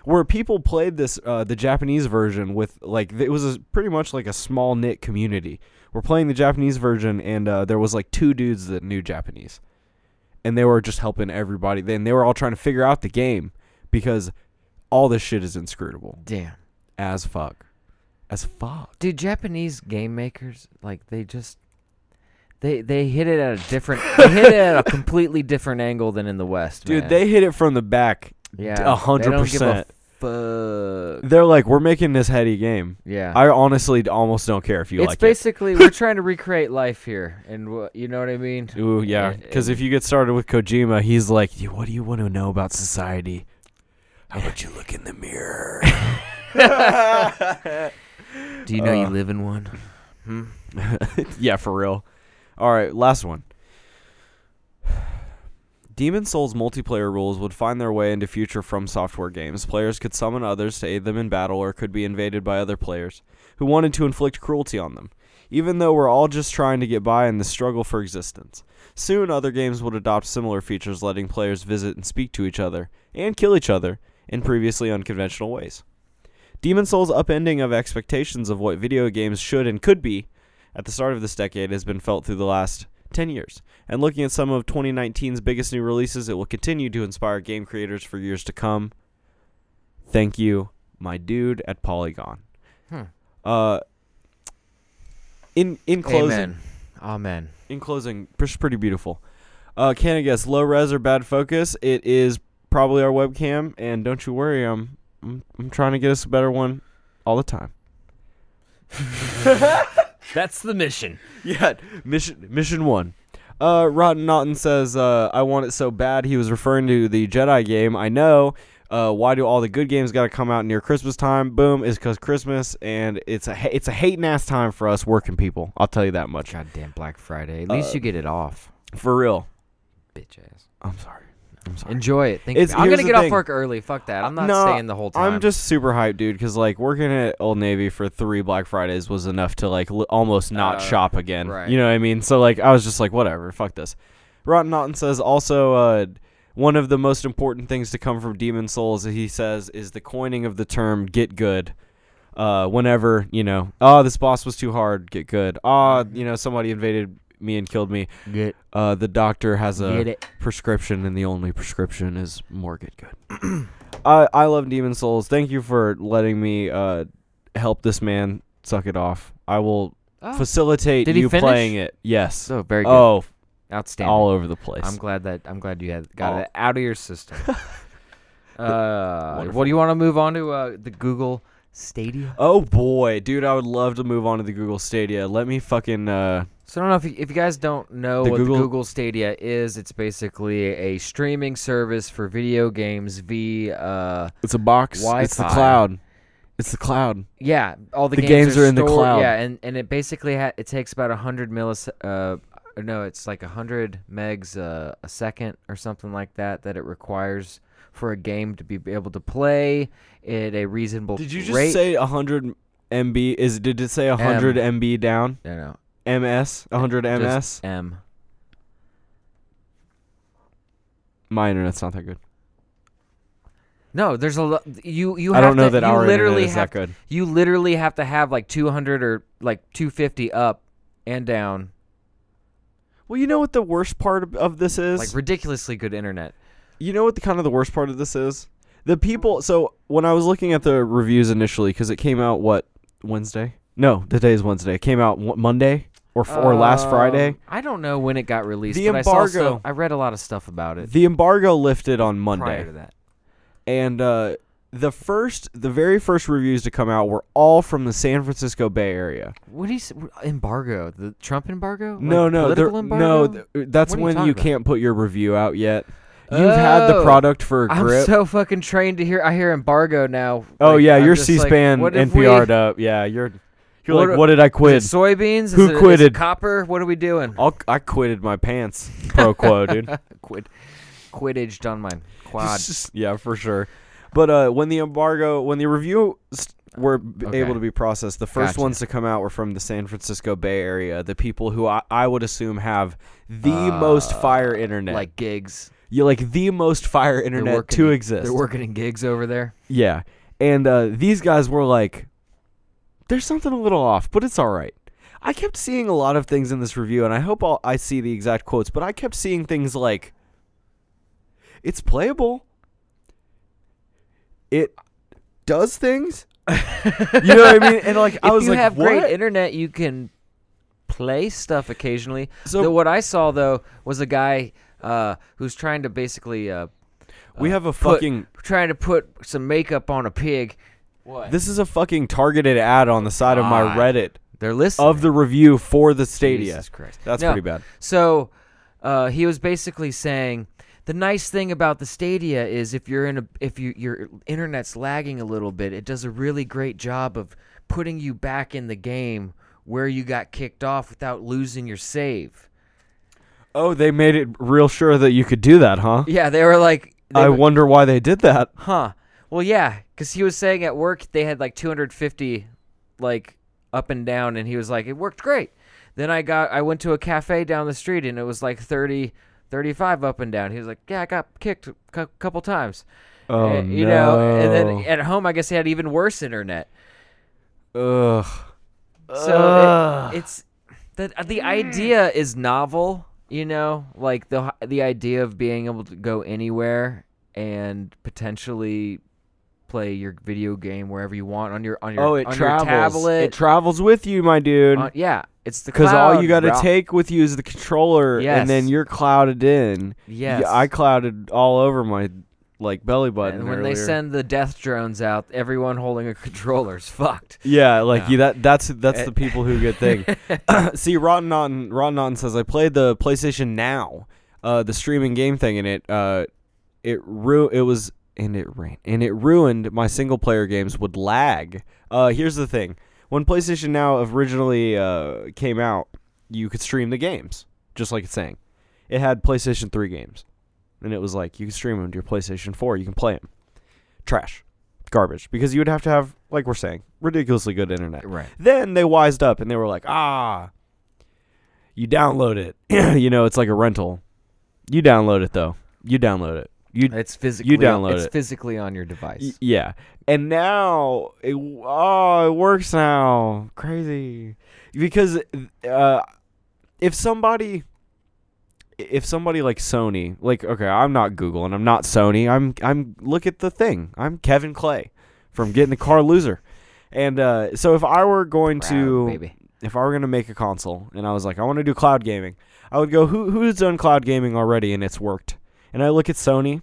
Where people played this, uh, the Japanese version with like it was a, pretty much like a small knit community. We're playing the Japanese version, and uh, there was like two dudes that knew Japanese, and they were just helping everybody. Then they were all trying to figure out the game because all this shit is inscrutable Damn. as fuck, as fuck. Dude, Japanese game makers, like they just they they hit it at a different they hit it at a completely different angle than in the West. Dude, man. they hit it from the back. Yeah a hundred they don't give a percent. Fuck. They're like, we're making this heady game. Yeah. I honestly almost don't care if you it's like It's basically we're trying to recreate life here, and wha- you know what I mean. Ooh, yeah. Because if you get started with Kojima, he's like, what do you want to know about society? How about you look in the mirror? Do you know you Uh. live in one? Hmm? yeah, for real. All right, last one. Demon's Souls multiplayer rules would find their way into future From Software games. Players could summon others to aid them in battle or could be invaded by other players who wanted to inflict cruelty on them, even though we're all just trying to get by in the struggle for existence. Soon, other games would adopt similar features, letting players visit and speak to each other and kill each other in previously unconventional ways. Demon's Souls' upending of expectations of what video games should and could be at the start of this decade has been felt through the last 10 years. And looking at some of 2019's biggest new releases, it will continue to inspire game creators for years to come. Thank you, my dude at Polygon. Hmm. Uh, in in closing, Amen. Amen. in closing, pr- pretty beautiful. Uh, can I guess low res or bad focus? It is probably our webcam, and don't you worry, I'm I'm, I'm trying to get us a better one all the time. That's the mission. Yeah, mission mission one. Uh, Rotten Naughton says, uh, "I want it so bad." He was referring to the Jedi game. I know. Uh, why do all the good games got to come out near Christmas time? Boom, is because Christmas, and it's a ha- it's a hating ass time for us working people. I'll tell you that much Goddamn Black Friday. At least Uh, you get it off, for real. bitch ass. I'm sorry. I'm sorry. Enjoy it. Think It's- I'm here's gonna the get thing. off work early. Fuck that. I'm not No, staying the whole time. I'm just super hyped, dude, because like working at Old Navy for three Black Fridays was enough to like l- almost not Uh, shop again. right. You know what I mean? So like I was just like, whatever, fuck this. Rotten Naughton says also uh, one of the most important things to come from Demon's Souls, he says, is the coining of the term "get good." Uh, whenever you know, oh, this boss was too hard, get good. Ah, you know, somebody invaded me and killed me. get Uh, the doctor has a it. prescription, and the only prescription is more get good. I I love Demon's Souls. Thank you for letting me uh help this man suck it off. I will Oh, facilitate Did he you finish? playing it. Yes. so very good. oh, Outstanding. all over the place. I'm glad that I'm glad you had got Oh. it out of your system. uh, Wonderful. what do you want to move on to? Uh, the Google Stadia. oh boy, dude, I would love to move on to the Google Stadia. Let me fucking uh So I don't know if you, if you guys don't know The what Google- Google Stadia is. It's basically a streaming service for video games via uh, it's a box. It's the cloud. It's the cloud. yeah, all the, The games, games are in the cloud. Yeah, and, and it basically ha- it takes about hundred millis uh no, it's like hundred megs uh, a second or something like that that it requires for a game to be able to play at a reasonable Did you just rate. say 100 MB is did it say 100 MB down? no, no, MS? 100 MS? just M. My internet's not that good. No, there's a lot. You you. I have don't know to, that you our literally internet is have that good. You literally have to have like 200 or like 250 up and down, Well, you know what the worst part of, of this is? like ridiculously good internet. you know what the kind of the worst part of this is? The people. So when I was looking at the reviews initially, because it came out what Wednesday? No, today is Wednesday. It came out Monday or f- or last Friday. Um, I don't know when it got released. The but I, saw embargo. stuff, I read a lot of stuff about it The embargo lifted on prior Monday, to that. and uh, the first, the very first reviews to come out were all from the San Francisco Bay Area. What do you s- embargo? The Trump embargo? no, Like no, political embargo? no. th- that's What are you when talking you about? can't put your review out yet. You've had the Oh, product for a I'm so fucking trained to hear. I hear embargo now. oh Like, yeah, I'm you're just like, C-SPAN what if NPR'd up. Yeah, you're. You're What like, what did I quit? Soybeans? Who is it, is it quitted? copper? What are we doing? I'll, I quitted my pants. Pro quo, dude. Quit, quiddaged on my quad. Yeah, for sure. But uh, when the embargo, when the review s- were b- Okay. able to be processed. The first Gotcha. ones to come out were from the San Francisco Bay Area. The people who I, I would assume have the most fire internet, Uh, like gigs. you like the most fire internet working to exist. They're working in gigs over there. Yeah. And uh, these guys were like, there's something a little off, but it's all right. I kept seeing a lot of things in this review, and I hope I'll, I see the exact quotes, but I kept seeing things like, it's playable. It does things. you know what I mean? And like, I if was you like, have what? great internet, you can play stuff occasionally. So- So what I saw though was a guy uh, who's trying to basically uh, we uh, have a put- fucking. trying to put some makeup on a pig. What? This is a fucking targeted ad on the side of my God. Reddit They're listening of the review for the Stadia. Jesus Christ. That's No, pretty bad. So uh, he was basically saying the nice thing about the Stadia is if you're in a if you your internet's lagging a little bit, it does a really great job of putting you back in the game where you got kicked off without losing your save. Oh, they made it real sure that you could do that, huh? Yeah, they were like, they I were- wonder why they did that. huh? Well, yeah, because he was saying at work they had like 250 like up and down, and he was like, it worked great. Then I got I went to a cafe down the street and it was like 30, 35 up and down. He was like, yeah, I got kicked a cou- couple times. Oh Uh, you know, and then at home I guess he had even worse internet. Ugh. So it, it's the the idea is novel, you know, like the the idea of being able to go anywhere and potentially play your video game wherever you want on your on your oh, it on travels. your tablet. It travels with you, my dude. on- yeah, it's the Because all you got to take with you is the controller, and then you're clouded in. Yes. Yeah, I clouded all over my like belly button. and when they send the death drones out, everyone holding a controller's fucked. Yeah, like Yeah. you, that that's that's Eh. the people who get thing. See, Rotten Naughton, Rotten Naughton says I played the PlayStation Now, uh, the streaming game thing, and it uh, it ru- it was and it ran and it ruined my single player games would lag. Uh, here's the thing: when PlayStation Now originally uh, came out, you could stream the games, just like it's saying. It had PlayStation 3 games, and it was like you can stream them to your PlayStation 4. You can play them. Trash, garbage, because you would have to have, like we're saying, ridiculously good internet. Right. Then they wised up and they were like, ah, you download it. you know, it's like a rental. You download it though. You download it. You It's physically you download it's it. physically on your device. Y- yeah. And now it oh it works now. Crazy. Because uh if somebody if somebody like Sony, like okay, I'm not Google and I'm not Sony. I'm I'm look at the thing. I'm Kevin Clay from Get in the Car Loser. And uh so if I were going Proud to baby. if I were going to make a console and I was like I want to do cloud gaming, I would go who who's done cloud gaming already and it's worked. And I look at Sony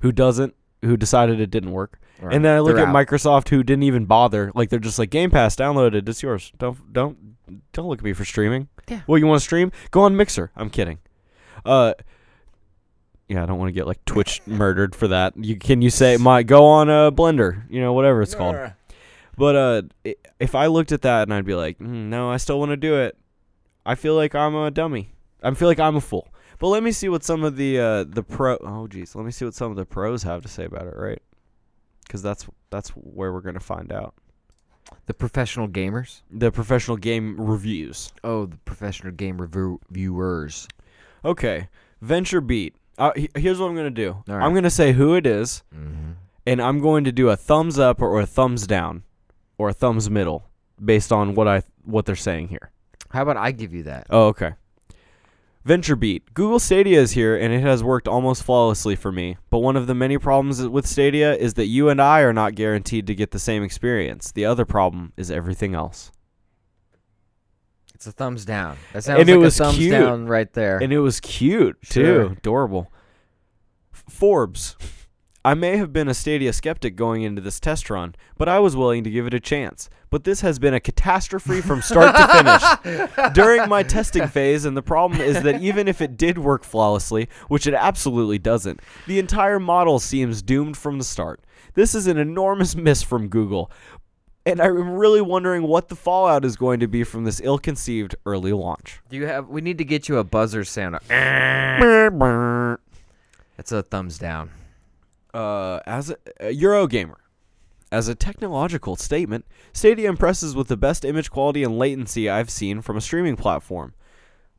who doesn't who decided it didn't work. Right. And then I look They're at out. Microsoft who didn't even bother. Like they're just like Game Pass downloaded, it's yours. Don't don't don't look at me for streaming. Yeah. Well, you want to stream? Go on Mixer. I'm kidding. Uh yeah, I don't want to get like Twitch murdered for that. You can you say my go on a Blender, you know, whatever it's called. But uh, if I looked at that and I'd be like, mm, no, I still want to do it. I feel like I'm a dummy. I feel like I'm a fool. But let me see what some of the uh, the pro. Oh, geez, let me see what some of the pros have to say about it, right? Because that's that's where we're gonna find out The professional gamers. the professional game reviews. Oh, the professional game review- reviewers. Okay, Venture Beat. Uh, here's what I'm gonna do. Right. I'm gonna say who it is, Mm-hmm. and I'm going to do a thumbs up or a thumbs down, or a thumbs middle, based on what I what they're saying here. How about I give you that? Oh, okay. VentureBeat. Google Stadia is here and it has worked almost flawlessly for me. But one of the many problems with Stadia is that you and I are not guaranteed to get the same experience. The other problem is everything else. It's a thumbs down. That sounds And it was a thumbs cute. down right there. And it was cute, too. Sure. Adorable. Forbes. I may have been a Stadia skeptic going into this test run, but I was willing to give it a chance. But this has been a catastrophe from start to finish. During my testing phase, and the problem is that even if it did work flawlessly, which it absolutely doesn't, the entire model seems doomed from the start. This is an enormous miss from Google, and I'm really wondering what the fallout is going to be from this ill-conceived early launch. Do you have? We need to get you a buzzer sound. It's a thumbs down. Uh, as a, a Eurogamer, As a technological statement, Stadia impresses with the best image quality and latency I've seen from a streaming platform.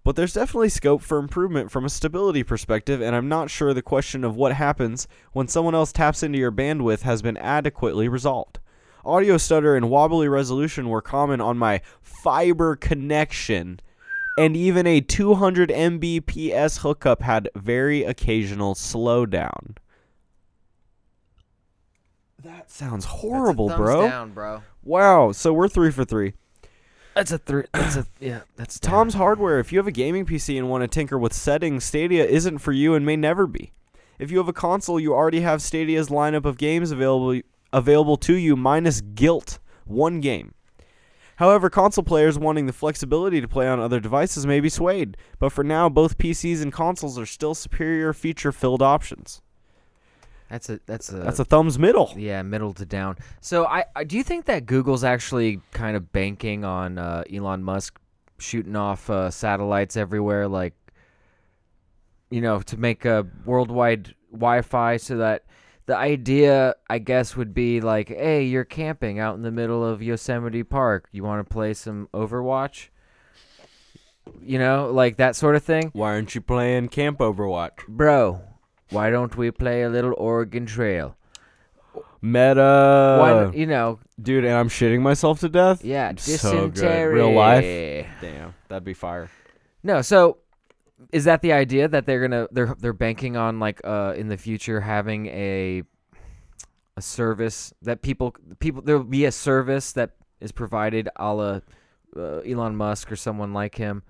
But there's definitely scope for improvement from a stability perspective, and I'm not sure the question of what happens when someone else taps into your bandwidth has been adequately resolved. Audio stutter and wobbly resolution were common on my fiber connection, and even a 200 Mbps hookup had very occasional slowdown. That sounds horrible, That's a thumbs bro. Down, bro. Wow, so we're three for three. That's a three. That's a yeah. That's down. Tom's Hardware. If you have a gaming PC and want to tinker with settings, Stadia isn't for you and may never be. If you have a console, you already have Stadia's lineup of games available available to you minus Gylt, one game. However, console players wanting the flexibility to play on other devices may be swayed, but for now both PCs and consoles are still superior feature-filled options. That's a that's a That's a thumbs middle. yeah middle to down. So I, I do you think that Google's actually kind of banking on uh, Elon Musk shooting off uh, satellites everywhere, like you know, to make a worldwide Wi-Fi, so that the idea, I guess, would be like, hey, you're camping out in the middle of Yosemite Park. You want to play some Overwatch? You know, like that sort of thing. Why aren't you playing Camp Overwatch? Bro, why don't we play a little Oregon Trail? Meta. Why, you know, Dude, and I'm shitting myself to death? yeah, So good. Real life? Damn, that'd be fire. No, so is that the idea that they're gonna they're they're banking on like uh in the future having a a service that people people there'll be a service that is provided a la uh, Elon Musk or someone like him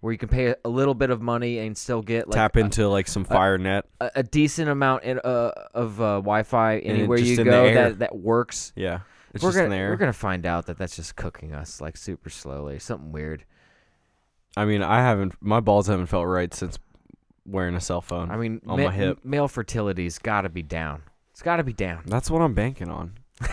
where you can pay a, a little bit of money and still get like Tap a- into like some fire net. a, a decent amount in, uh, of uh, Wi-Fi anywhere you go that that works. Yeah. It's we're just gonna in the air. we're gonna find out that that's just cooking us like super slowly, something weird. I mean, I haven't. My balls haven't felt right since wearing a cell phone. I mean, on ma- my hip. male fertility's got to be down. It's got to be down. That's what I'm banking on.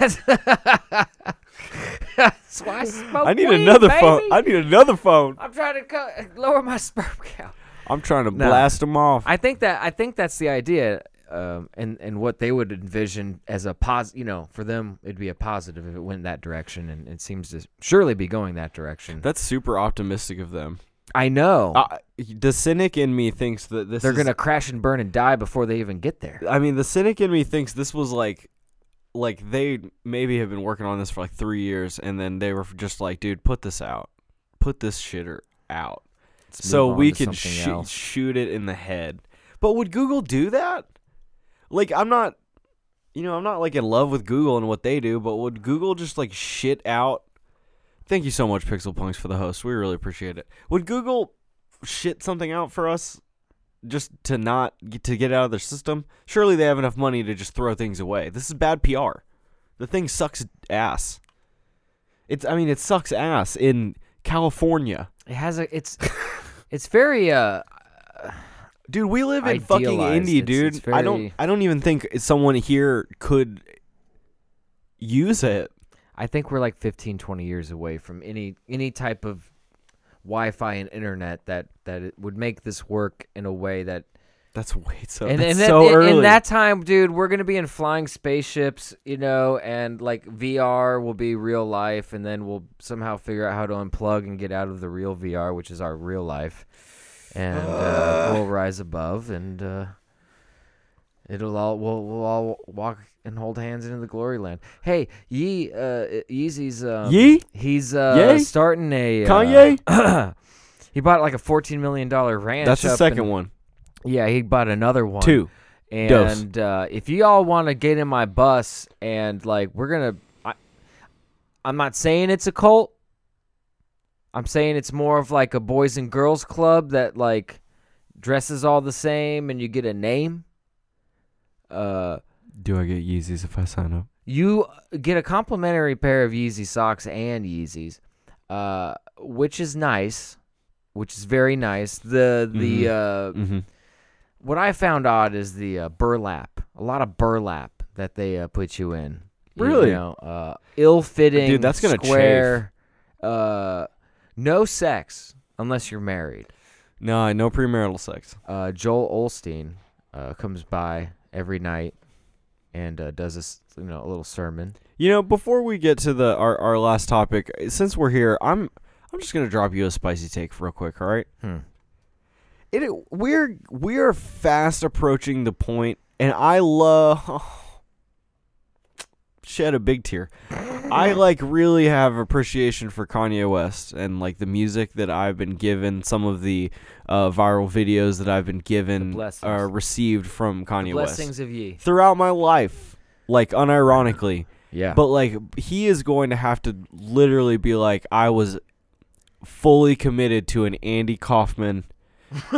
That's why I smoke I need weed, another baby. phone. I need another phone. I'm trying to co- lower my sperm count. I'm trying to No. blast them off. I think that I think that's the idea, um, and and what they would envision as a pos. You know, for them it'd be a positive if it went that direction, and it seems to surely be going that direction. That's super optimistic of them. I know Uh, the cynic in me thinks that this they're is, gonna crash and burn and die before they even get there. I mean, the cynic in me thinks this was like, like they maybe have been working on this for like three years, and then they were just like, dude, put this out, put this shitter out, Let's so we can shoot shoot it in the head. But would Google do that? Like, I'm not, you know, I'm not like in love with Google and what they do, but would Google just like shit out? Thank you so much, Pixel Punks, for the host. We really appreciate it. Would Google shit something out for us just to not get, to get out of their system? Surely they have enough money to just throw things away. This is bad PR. The thing sucks ass. It's I mean it sucks ass in California. It has a it's it's very uh Dude, we live in fucking Idealized. Indy, It's- dude. it's I don't I don't even think someone here could use it. I think we're like 15 20 years away from any any type of Wi-Fi and internet that that it would make this work in a way that That's way so and, that's and that- so in, early. in that time, dude, we're gonna be in flying spaceships, you know, and like VR will be real life, and then we'll somehow figure out how to unplug and get out of the real VR, which is our real life, and uh, we'll rise above, and uh, it'll all we'll we'll all walk and hold hands into the glory land. Hey, Yee, uh, Yeezy's um, Yee? he's uh, Yay? starting a uh, Kanye? he bought like a fourteen million dollar ranch. That's the second in- one. Yeah, he bought another one. Two. And uh, if you all want to get in my bus and like we're gonna, I, I'm not saying it's a cult. I'm saying it's more of like a boys and girls club that like dresses all the same and you get a name. Uh, Do I get Yeezys if I sign up? you get a complimentary pair of Yeezy socks and Yeezys, uh, which is nice, which is very nice. The the uh, Mm-hmm. what I found odd is the uh, burlap. A lot of burlap that they uh, put you in. You Really? know, uh, ill-fitting. Dude, that's gonna square. Uh, no sex unless you're married. No, no premarital sex. Uh, Joel Osteen uh, comes by every night and uh, does this, you know, a little sermon. You know, before we get to the our, our last topic, since we're here, I'm I'm just gonna drop you a spicy take real quick. All right. Hmm. It we're we're fast approaching the point, and I love shed a big tear. I like really have appreciation for Kanye West and like the music that I've been given, some of the uh, viral videos that I've been given blessings. uh, received from Kanye West Blessings of ye. throughout my life, like unironically. Yeah. But like he is going to have to literally be like, I was fully committed to an Andy Kaufman,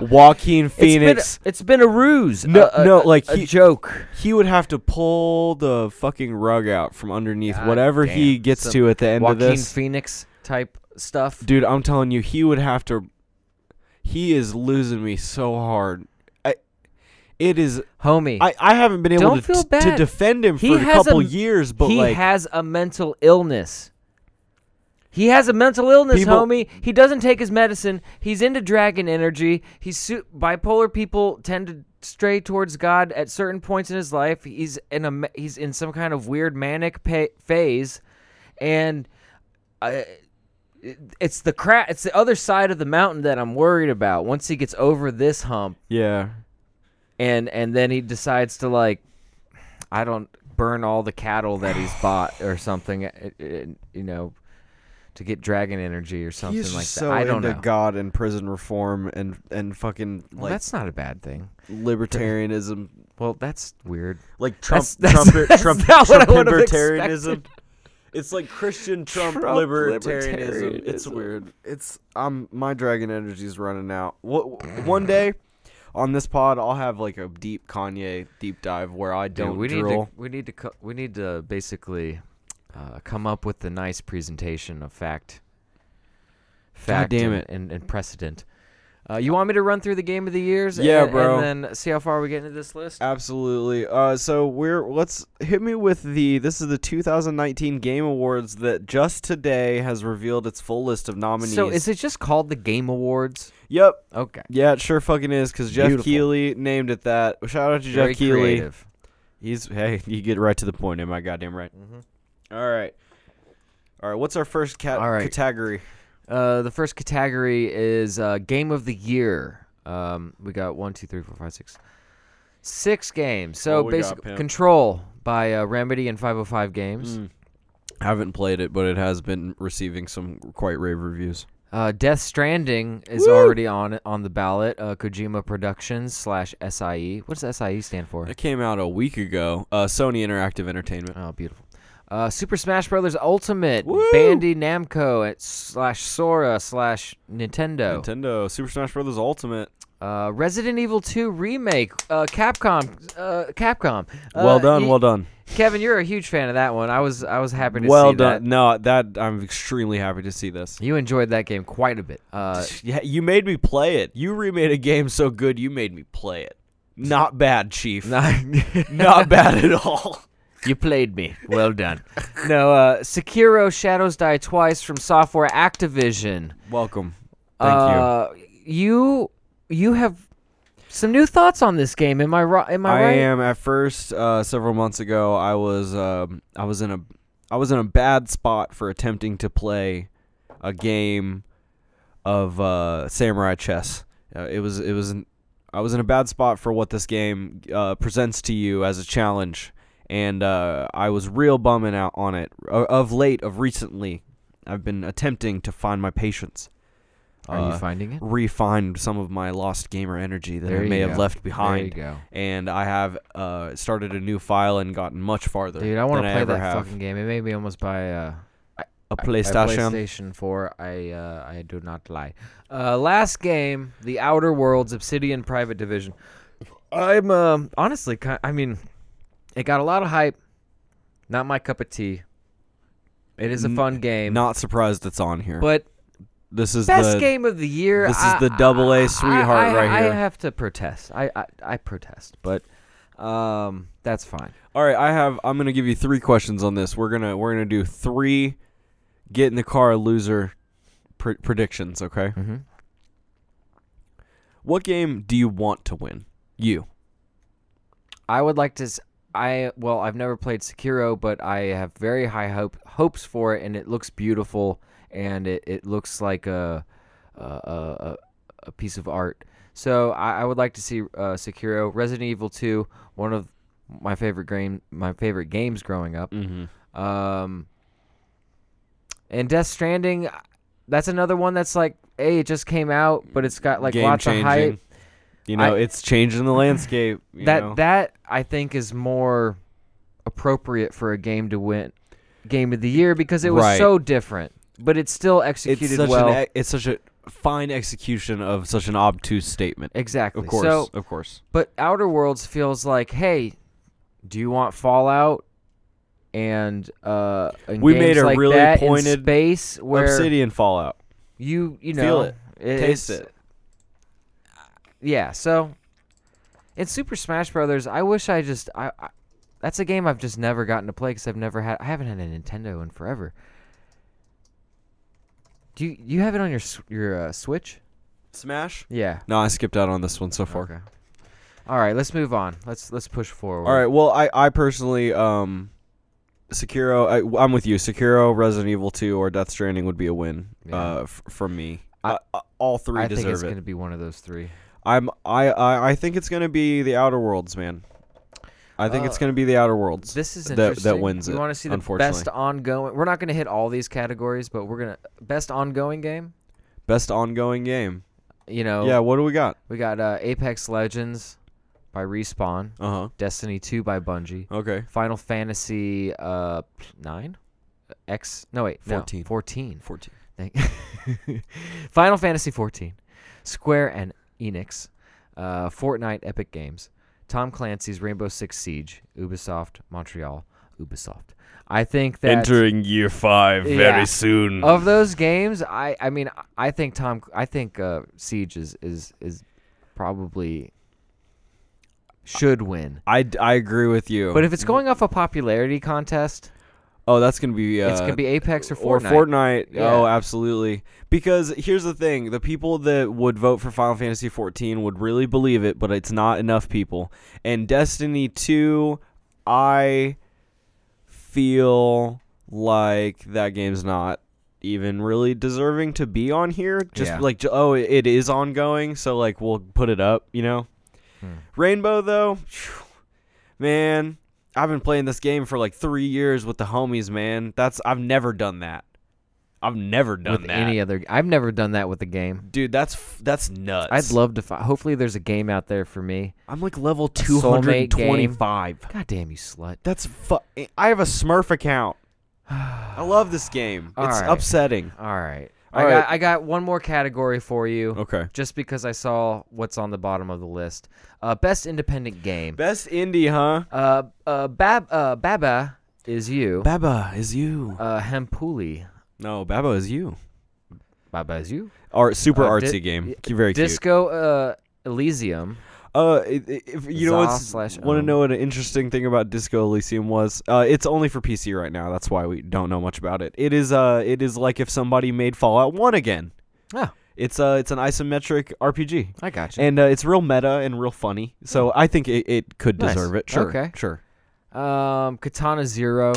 Joaquin Phoenix. It's been, it's been a ruse. No- a, a- no, like, a he- joke. he would have to pull the fucking rug out from underneath God whatever he gets Some to at the end Joaquin of this. Joaquin Phoenix type stuff. Dude, I'm telling you, he would have to. He is losing me so hard. I, it is. Homie. I, I haven't been able Don't to, feel bad. to defend him He for a- couple years, but he like has a mental illness. He has a mental illness, People- homie. He doesn't take his medicine. He's into dragon energy. He's su- bipolar people tend to stray towards God at certain points in his life. He's in a he's in some kind of weird manic pa- phase, and uh, it's the cra- It's the other side of the mountain that I'm worried about. Once he gets over this hump, yeah. and and then he decides to like i don't burn all the cattle that he's bought or something uh, uh, you know to get dragon energy or something He's like that so i don't into know God and prison reform and and fucking well, like that's not a bad thing libertarianism, well that's weird like Trump That's- that's- Trump that's Trump I would've libertarianism. It's like Christian Trump, Trump libertarianism. It's weird. It's I'm my dragon energy's running out. What one day on this pod I'll have like a deep Kanye deep dive where I don't we drill. need to we need to we need to basically uh, come up with a nice presentation of fact fact damn and, it. and, and precedent uh, you want me to run through the game of the years Yeah, and, bro. and then see how far we get into this list Absolutely. Uh, so we're let's hit me with the this is the 2019 Game Awards that just today has revealed its full list of nominees. So is it just called the Game Awards? Yep. Okay. Yeah, it sure fucking is because Geoff Beautiful. Keighley named it that. Shout out to Very Geoff Keighley. creative. He's hey, you get right to the point. Am I goddamn right? Mm-hmm. All right. All right. What's our first cat All right. category? Uh, the first category is uh, Game of the Year. Um, we got one, two, three, four, five, six, six games. So What we got, basically, pimp? Control by uh, Remedy and 505 Games. Mm. Haven't played it, but it has been receiving some quite rave reviews. Uh, Death Stranding is Woo! already on on the ballot. Uh, Kojima Productions slash SIE. What does SIE stand for? It came out a week ago. Uh, Sony Interactive Entertainment. Oh, beautiful. Uh, Super Smash Brothers Ultimate, Woo! Bandai Namco at slash Sora slash Nintendo. Nintendo Super Smash Bros. Ultimate. Uh, Resident Evil 2 remake, uh, Capcom, uh, Capcom. Uh, well done. y- well done. Kevin, you're a huge fan of that one. I was, I was happy to. Well see done. that. No, that I'm extremely happy to see this. You enjoyed that game quite a bit. Uh, Yeah, you made me play it. You remade a game so good, you made me play it. Not bad, Chief. Not, Not bad at all. You played me. Well done. no, uh, Sekiro Shadows Die Twice from Software Activision. Welcome. Thank you. uh, you. You have some new thoughts on this game. Am I right? Am I, I right? am at first uh, several months ago. I was um, I was in a I was in a bad spot for attempting to play a game of uh, samurai chess. Uh, it was it was an, I was in a bad spot for what this game uh, presents to you as a challenge, and uh, I was real bumming out on it. Of late, of recently, I've been attempting to find my patience. Are you uh, finding it? Refind some of my lost gamer energy that There I may have left There you behind go. and I have uh, started a new file and gotten much farther. Dude, I want to play that have. fucking game. It made me almost buy uh, a a PlayStation. PlayStation 4. I uh, I do not lie. Uh, last game, The Outer Worlds Obsidian Private Division. I'm um, honestly, I mean, it got a lot of hype. Not my cup of tea. It is a fun game, Not surprised it's on here. but this is the best the game of the year. this is the double A sweetheart I, right here. I have to protest. I, I I protest, but um, that's fine. All right, I have. I'm gonna give you three questions on this. We're gonna we're gonna do three get in the car loser pr- predictions. Okay. Mm-hmm. What game do you want to win? You. I would like to. S- I well, I've never played Sekiro, but I have very high hope hopes for it, and it looks beautiful, and it, it looks like a a, a a piece of art. So I, I would like to see uh, Sekiro, Resident Evil 2, one of my favorite game, my favorite games growing up. Mm-hmm. Um, and Death Stranding, that's another one that's like, hey, it just came out, but it's got like Game lots of hype. You know, I- it's changing the landscape. you that know? that I think is more appropriate for a game to win game of the year because it was Right. so different, but it's still it's executed such well. an it's such a fine execution of such an obtuse statement. exactly. Of course, So, of course. but Outer Worlds feels like, hey, do you want Fallout? And uh, and We made a like really pointed space where Obsidian Fallout. you you Feel know it. Taste it. Yeah, so in Super Smash Brothers, I wish I just I, I that's a game I've just never gotten to play because I've never had I haven't had a Nintendo in forever. Do you you have it on your your uh, Switch? Smash? Yeah. No, I skipped out on this one so far. Okay. All right, let's move on. Let's let's push forward. All right. Well, I I personally um, Sekiro. I, I'm with you. Sekiro, Resident Evil 2, or Death Stranding would be a win. Yeah. Uh, f- from me. I- uh, uh, all three I think it's it. going to be one of those three. I'm I, I I think it's gonna be the Outer Worlds, man. I think it's Uh, gonna be the Outer Worlds. This is that interesting. that wins You it. want to see the unfortunately. best ongoing? We're not going to hit all these categories, but we're gonna best ongoing game. Best ongoing game. You know, Yeah. What do we got? we got uh, Apex Legends by Respawn, Uh huh. Destiny 2 by Bungie, Okay. Final Fantasy uh 9 X no wait, no, 14. 14. Fourteen. Thank- Final Fantasy 14, Square and Enix, uh, Fortnite Epic Games, Tom Clancy's Rainbow Six Siege, Ubisoft Montreal, Ubisoft. I think that entering year five very soon. of those games, I I mean I think Tom I think uh, Siege is is is probably should win. I, I agree with you. But if it's going off a popularity contest, oh, that's gonna be uh, it's gonna be Apex or or Fortnite. Fortnite. Oh, absolutely. Because here's the thing: the people that would vote for Final Fantasy 14 would really believe it, but it's not enough people. And Destiny 2, I feel like that game's not even really deserving to be on here. Just Yeah. like, oh, it- it is ongoing, so like we'll put it up. You know. Hmm. Rainbow though, man, I've been playing this game for like three years with the homies. Man, that's I've never done that. I've never done with that. any other. I've never done that with a game. Dude, that's that's nuts. I'd love to. Fi- hopefully, there's a game out there for me. I'm like level 225. God damn you, slut! That's fu- I have a Smurf account. I love this game. All it's right. upsetting. All right, All I right. got I got one more category for you. Okay. Just because I saw what's on the bottom of the list, uh, best independent game. Best indie, huh? Uh, uh, Bab, uh, Baba is you. Baba is you. Uh, Hempuli. No, Baba is you. Baba is you. Art super Uh, artsy di- game. Very cute. Disco uh, Elysium. Uh, if you know what's want to know what an interesting thing about Disco Elysium was? Uh, it's only for PC right now. That's why we don't know much about it. It is uh, it is like if somebody made Fallout One again. Oh, It's uh, it's an isometric RPG, I got you. and uh, it's real meta and real funny. So I think it, it could Nice. deserve it. Sure, Okay. sure. Um, Katana Zero.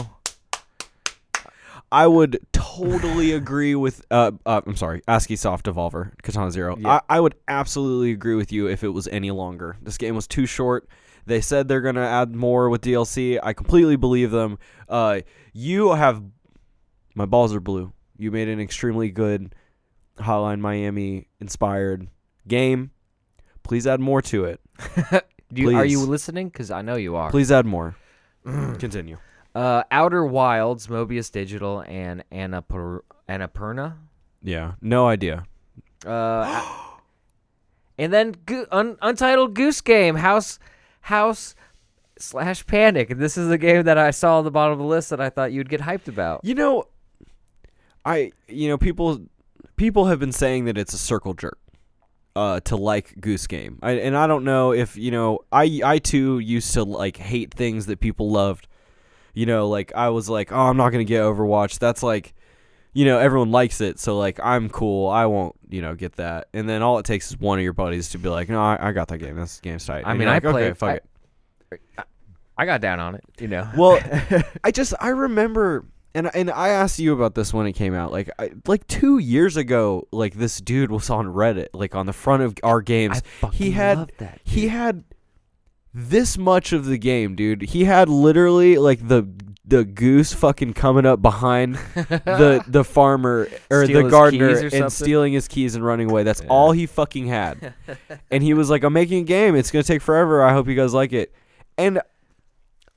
I would totally agree with. Uh, uh, I'm sorry, Askiisoft Devolver Katana Zero. Yeah. I, I would absolutely agree with you if it was any longer. This game was too short. They said they're gonna add more with DLC. I completely believe them. Uh, you have my balls are blue. You made an extremely good Hotline Miami inspired game. Please add more to it. Do you, are you listening? Because I know you are. Please add more. Continue. Uh, Outer Wilds, Mobius Digital, and Annapur- Annapurna. Yeah. No idea. Uh, and then Go- un- Untitled Goose Game, House House slash Panic. And this is the game that I saw on the bottom of the list that I thought you'd get hyped about. You know, I you know people people have been saying that it's a circle jerk uh, to like Goose Game, I, and I don't know if you know I I too used to like hate things that people loved. You know, like I was like, oh, I'm not gonna get Overwatch. That's like, you know, everyone likes it, so like I'm cool. I won't, you know, get that. And then all it takes is one of your buddies to be like, no, I, I got that game. This game's tight. I And mean, I like, okay, fuck I- it. I got down on it. You know. Well, I just I remember and and I asked you about this when it came out. Like I, like 2 years ago, like this dude was on Reddit like on the front of our games. he had that. he had this much of the game, dude. He had literally like the the goose fucking coming up behind the the farmer or Steal the his gardener keys or and something? stealing his keys and running away. That's Yeah. all he fucking had. and he was like, "I'm making a game. It's gonna take forever. I hope you guys like it." And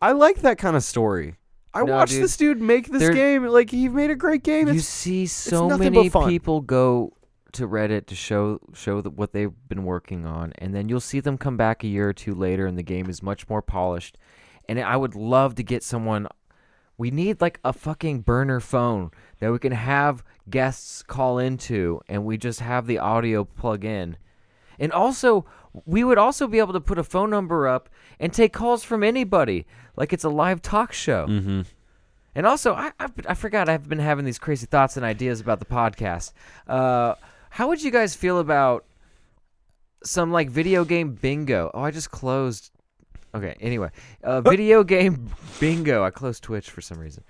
I like that kind of story. I No, watched dude. this dude make this There- game. Like he made a great game. you It's, see so nothing many but fun. people go to Reddit to show show that what they've been working on, and then you'll see them come back a year or two later, and the game is much more polished. And I would love to get someone. We need like a fucking burner phone that we can have guests call into, and we just have the audio plug in. And also, we would also be able to put a phone number up and take calls from anybody, like it's a live talk show. mm-hmm. And also, I, I I forgot I've been having these crazy thoughts and ideas about the podcast. Uh, how would you guys feel about some like video game bingo? Oh, I just closed. Okay, anyway, uh, video game bingo. I closed Twitch for some reason.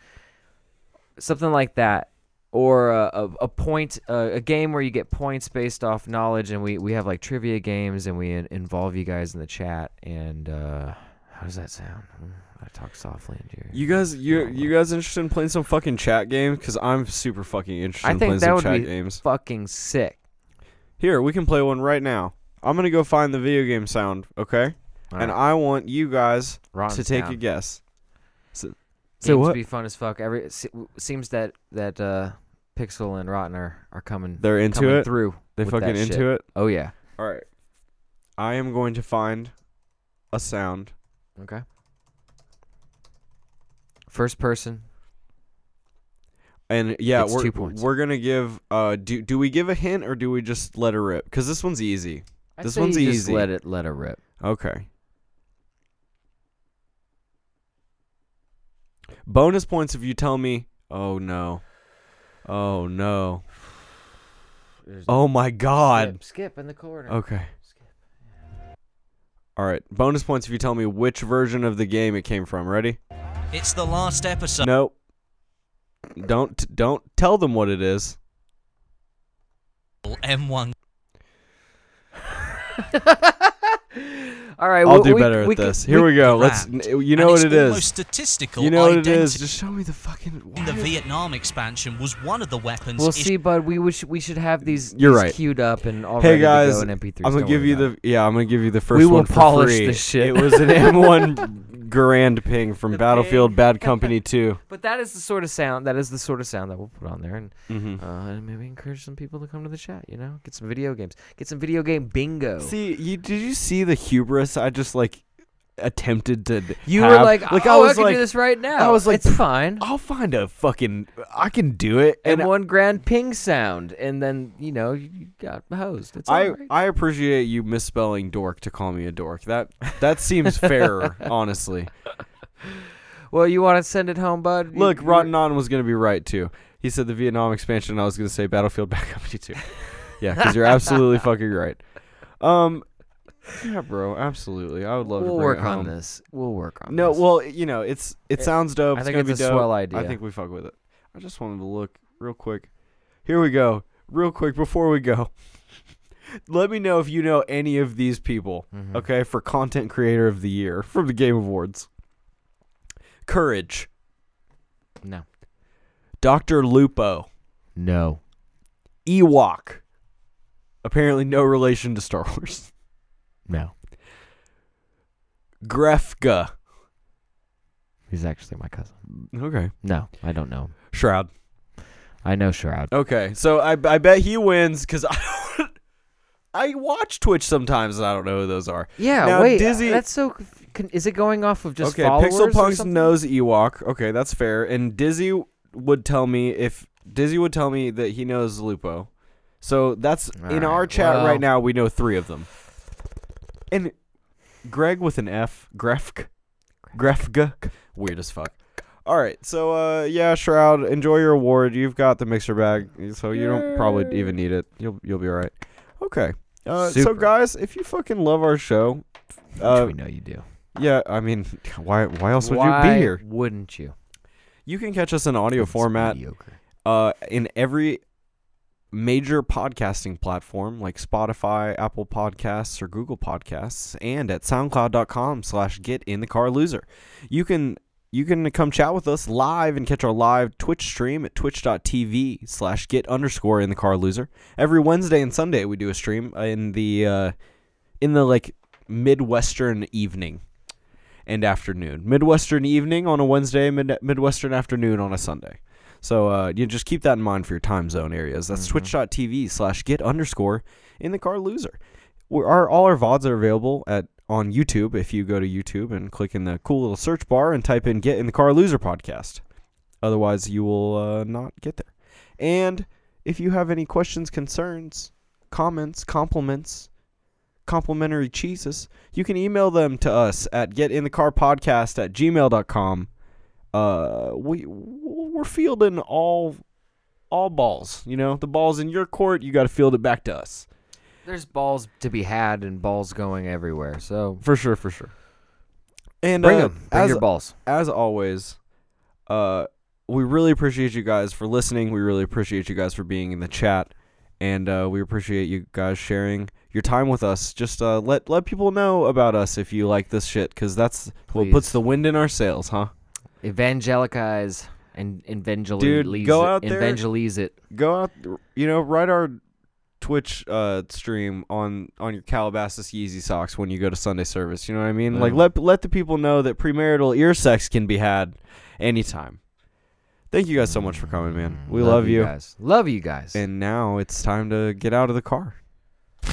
Something like that, or a, a, a point, uh, a game where you get points based off knowledge, and we we have like trivia games, and we in- involve you guys in the chat. And uh, how does that sound? Mm, I talk softly into your. You guys, you you guys interested in playing some fucking chat games? Because I'm super fucking interested I in think playing that some would chat be games. fucking sick. Here, we can play one right now. I'm gonna go find the video game sound, okay? and I want you guys to take a guess. So, Seems what? to be fun as fuck. Every it se- seems that that uh, Pixel and Rotten are, are coming They're into coming it. through. They with fucking that into shit. it. Oh yeah. All right. I am going to find a sound. Okay. First person. And yeah, It's we're two points. we're gonna give. Uh, do do we give a hint or do we just let her rip? Because this one's easy. I'd This say one's you just easy. Let it let her rip. Okay. Bonus points if you tell me. Oh no. Oh no. Oh my God. Skip, skip in the corner. Okay. Skip. All right. Bonus points if you tell me which version of the game it came from. Ready? It's the last episode. Nope. Don't don't tell them what it is. M1 All right. I'll we- do better we at can- this. Here we go. Let's. You know and what it's it almost is. statistical You know what it identity. is. Just show me the fucking. in the Vietnam expansion was one of the weapons We'll issued see, bud. We wish we should have these. You're these right. Queued up and all Hey ready guys, to go in MP3s. I'm gonna give you about the yeah. I'm gonna give you the first We will one for polish free. this shit. It was an M1 Garand Ping from The Battlefield ping. Bad Company 2. But that is the sort of sound. That is the sort of sound that we'll put on there, and Mm-hmm. uh, and maybe encourage some people to come to the chat. You know, get some video games, get some video game bingo. See, you did you see the hubris? I just like attempted to. you have? were like, like oh, I was can like, do this right now. I was like, it's fine. I'll find a fucking. I can do it. And And one Garand ping sound, and then you know you you got hosed. It's I alright. I appreciate you misspelling dork to call me a dork. That that seems fairer, honestly. well, you want to send it home, bud? Look, you- Rotten On was gonna be right too. He said the Vietnam expansion. and I was gonna say Battlefield Bad Company 2. Yeah, because you're absolutely fucking right. Um, yeah, bro, absolutely. I would love We'll to bring work it on home. this. We'll work on this. No, this. well, you know, it's it It- sounds dope. I it's think gonna it's be a dope. swell idea. I think we fuck with it. I just wanted to look real quick. Here we go. Real quick before we go. Let me know if you know any of these people, Mhm. okay, for content creator of the year from the Game Awards. Courage, No. Dr. Lupo, No. Ewok. Apparently no relation to Star Wars. No. Grefka. He's actually my cousin. Okay. No, I don't know him. Shroud. I know Shroud. Okay, so I, I bet he wins because I. I watch Twitch sometimes and I don't know who those are. Yeah, Now, wait. Dizzy- uh, That's so. conf- Can, is it going off of just okay, followers Pixel Punks something? knows Ewok. Okay, that's fair. And Dizzy would tell me if Dizzy would tell me that he knows Lupo. So that's in Alright, our chat well- right now. We know three of them. And Greg with an F, Grefk, Grefga, weird as fuck. All right, so uh, yeah, Shroud, enjoy your award. You've got the mixer bag, so you don't probably even need it. You'll you'll be all right. Okay. Uh, so Super. guys, if you fucking love our show, Which uh, we know you do. Yeah, I mean, why why else would you be here? Wouldn't you? You can catch us in audio format mediocre. uh, in every major podcasting platform like Spotify, Apple Podcasts, or Google Podcasts, and at SoundCloud.com slash Get in the Car Loser. You can you can come chat with us live and catch our live Twitch stream at twitch.tv slash get underscore in the car loser. Every Wednesday and Sunday we do a stream in the uh, in the like midwestern evening and afternoon. Midwestern evening on a Wednesday, mid- midwestern afternoon on a Sunday. So uh, you just keep that in mind for your time zone areas. That's twitch.tv slash get underscore in the car loser. We're, our, all our VODs are available at on YouTube if you go to YouTube and click in the cool little search bar and type in get in the car loser podcast. Otherwise, you will uh, not get there. And if you have any questions, concerns, comments, compliments, complimentary cheeses, you can email them to us at getinthecarpodcast at gmail.com. Uh, we we're fielding all all balls. You know, the ball's in your court. You got to field it back to us. There's balls to be had and balls going everywhere. So For sure, for sure. And bring uh, them. Bring as your balls. as always, uh, we really appreciate you guys for listening. We really appreciate you guys for being in the chat, and uh, we appreciate you guys sharing your time with us. Just uh, let let people know about us if you like this shit, because that's what puts the wind in our sails, huh? Evangelicize and evangelize. Dude, go it, out there. Evangelize it. Go out, you know, write our Twitch uh, stream on on your Calabasas Yeezy socks when you go to Sunday service. You know what I mean? Like let let the people know that premarital ear sex can be had anytime. Thank you guys so much for coming, man. We love, you. guys. Love you guys. And now it's time to get out of the car. I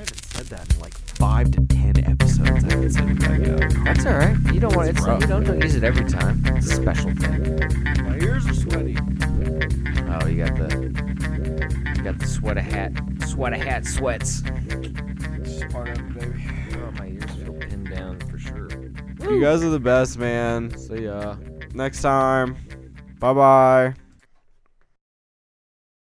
haven't said that in like five to ten episodes. I haven't said that. That's all right. You don't want It's it's you don't, don't use it every time. It's a special thing. My ears are sweaty. Oh, you got the you got the sweater hat, sweater hat sweats. It's just part of it, baby. Oh, my ears feel pinned down for sure. You guys are the best, man. See ya. Next time. Bye bye.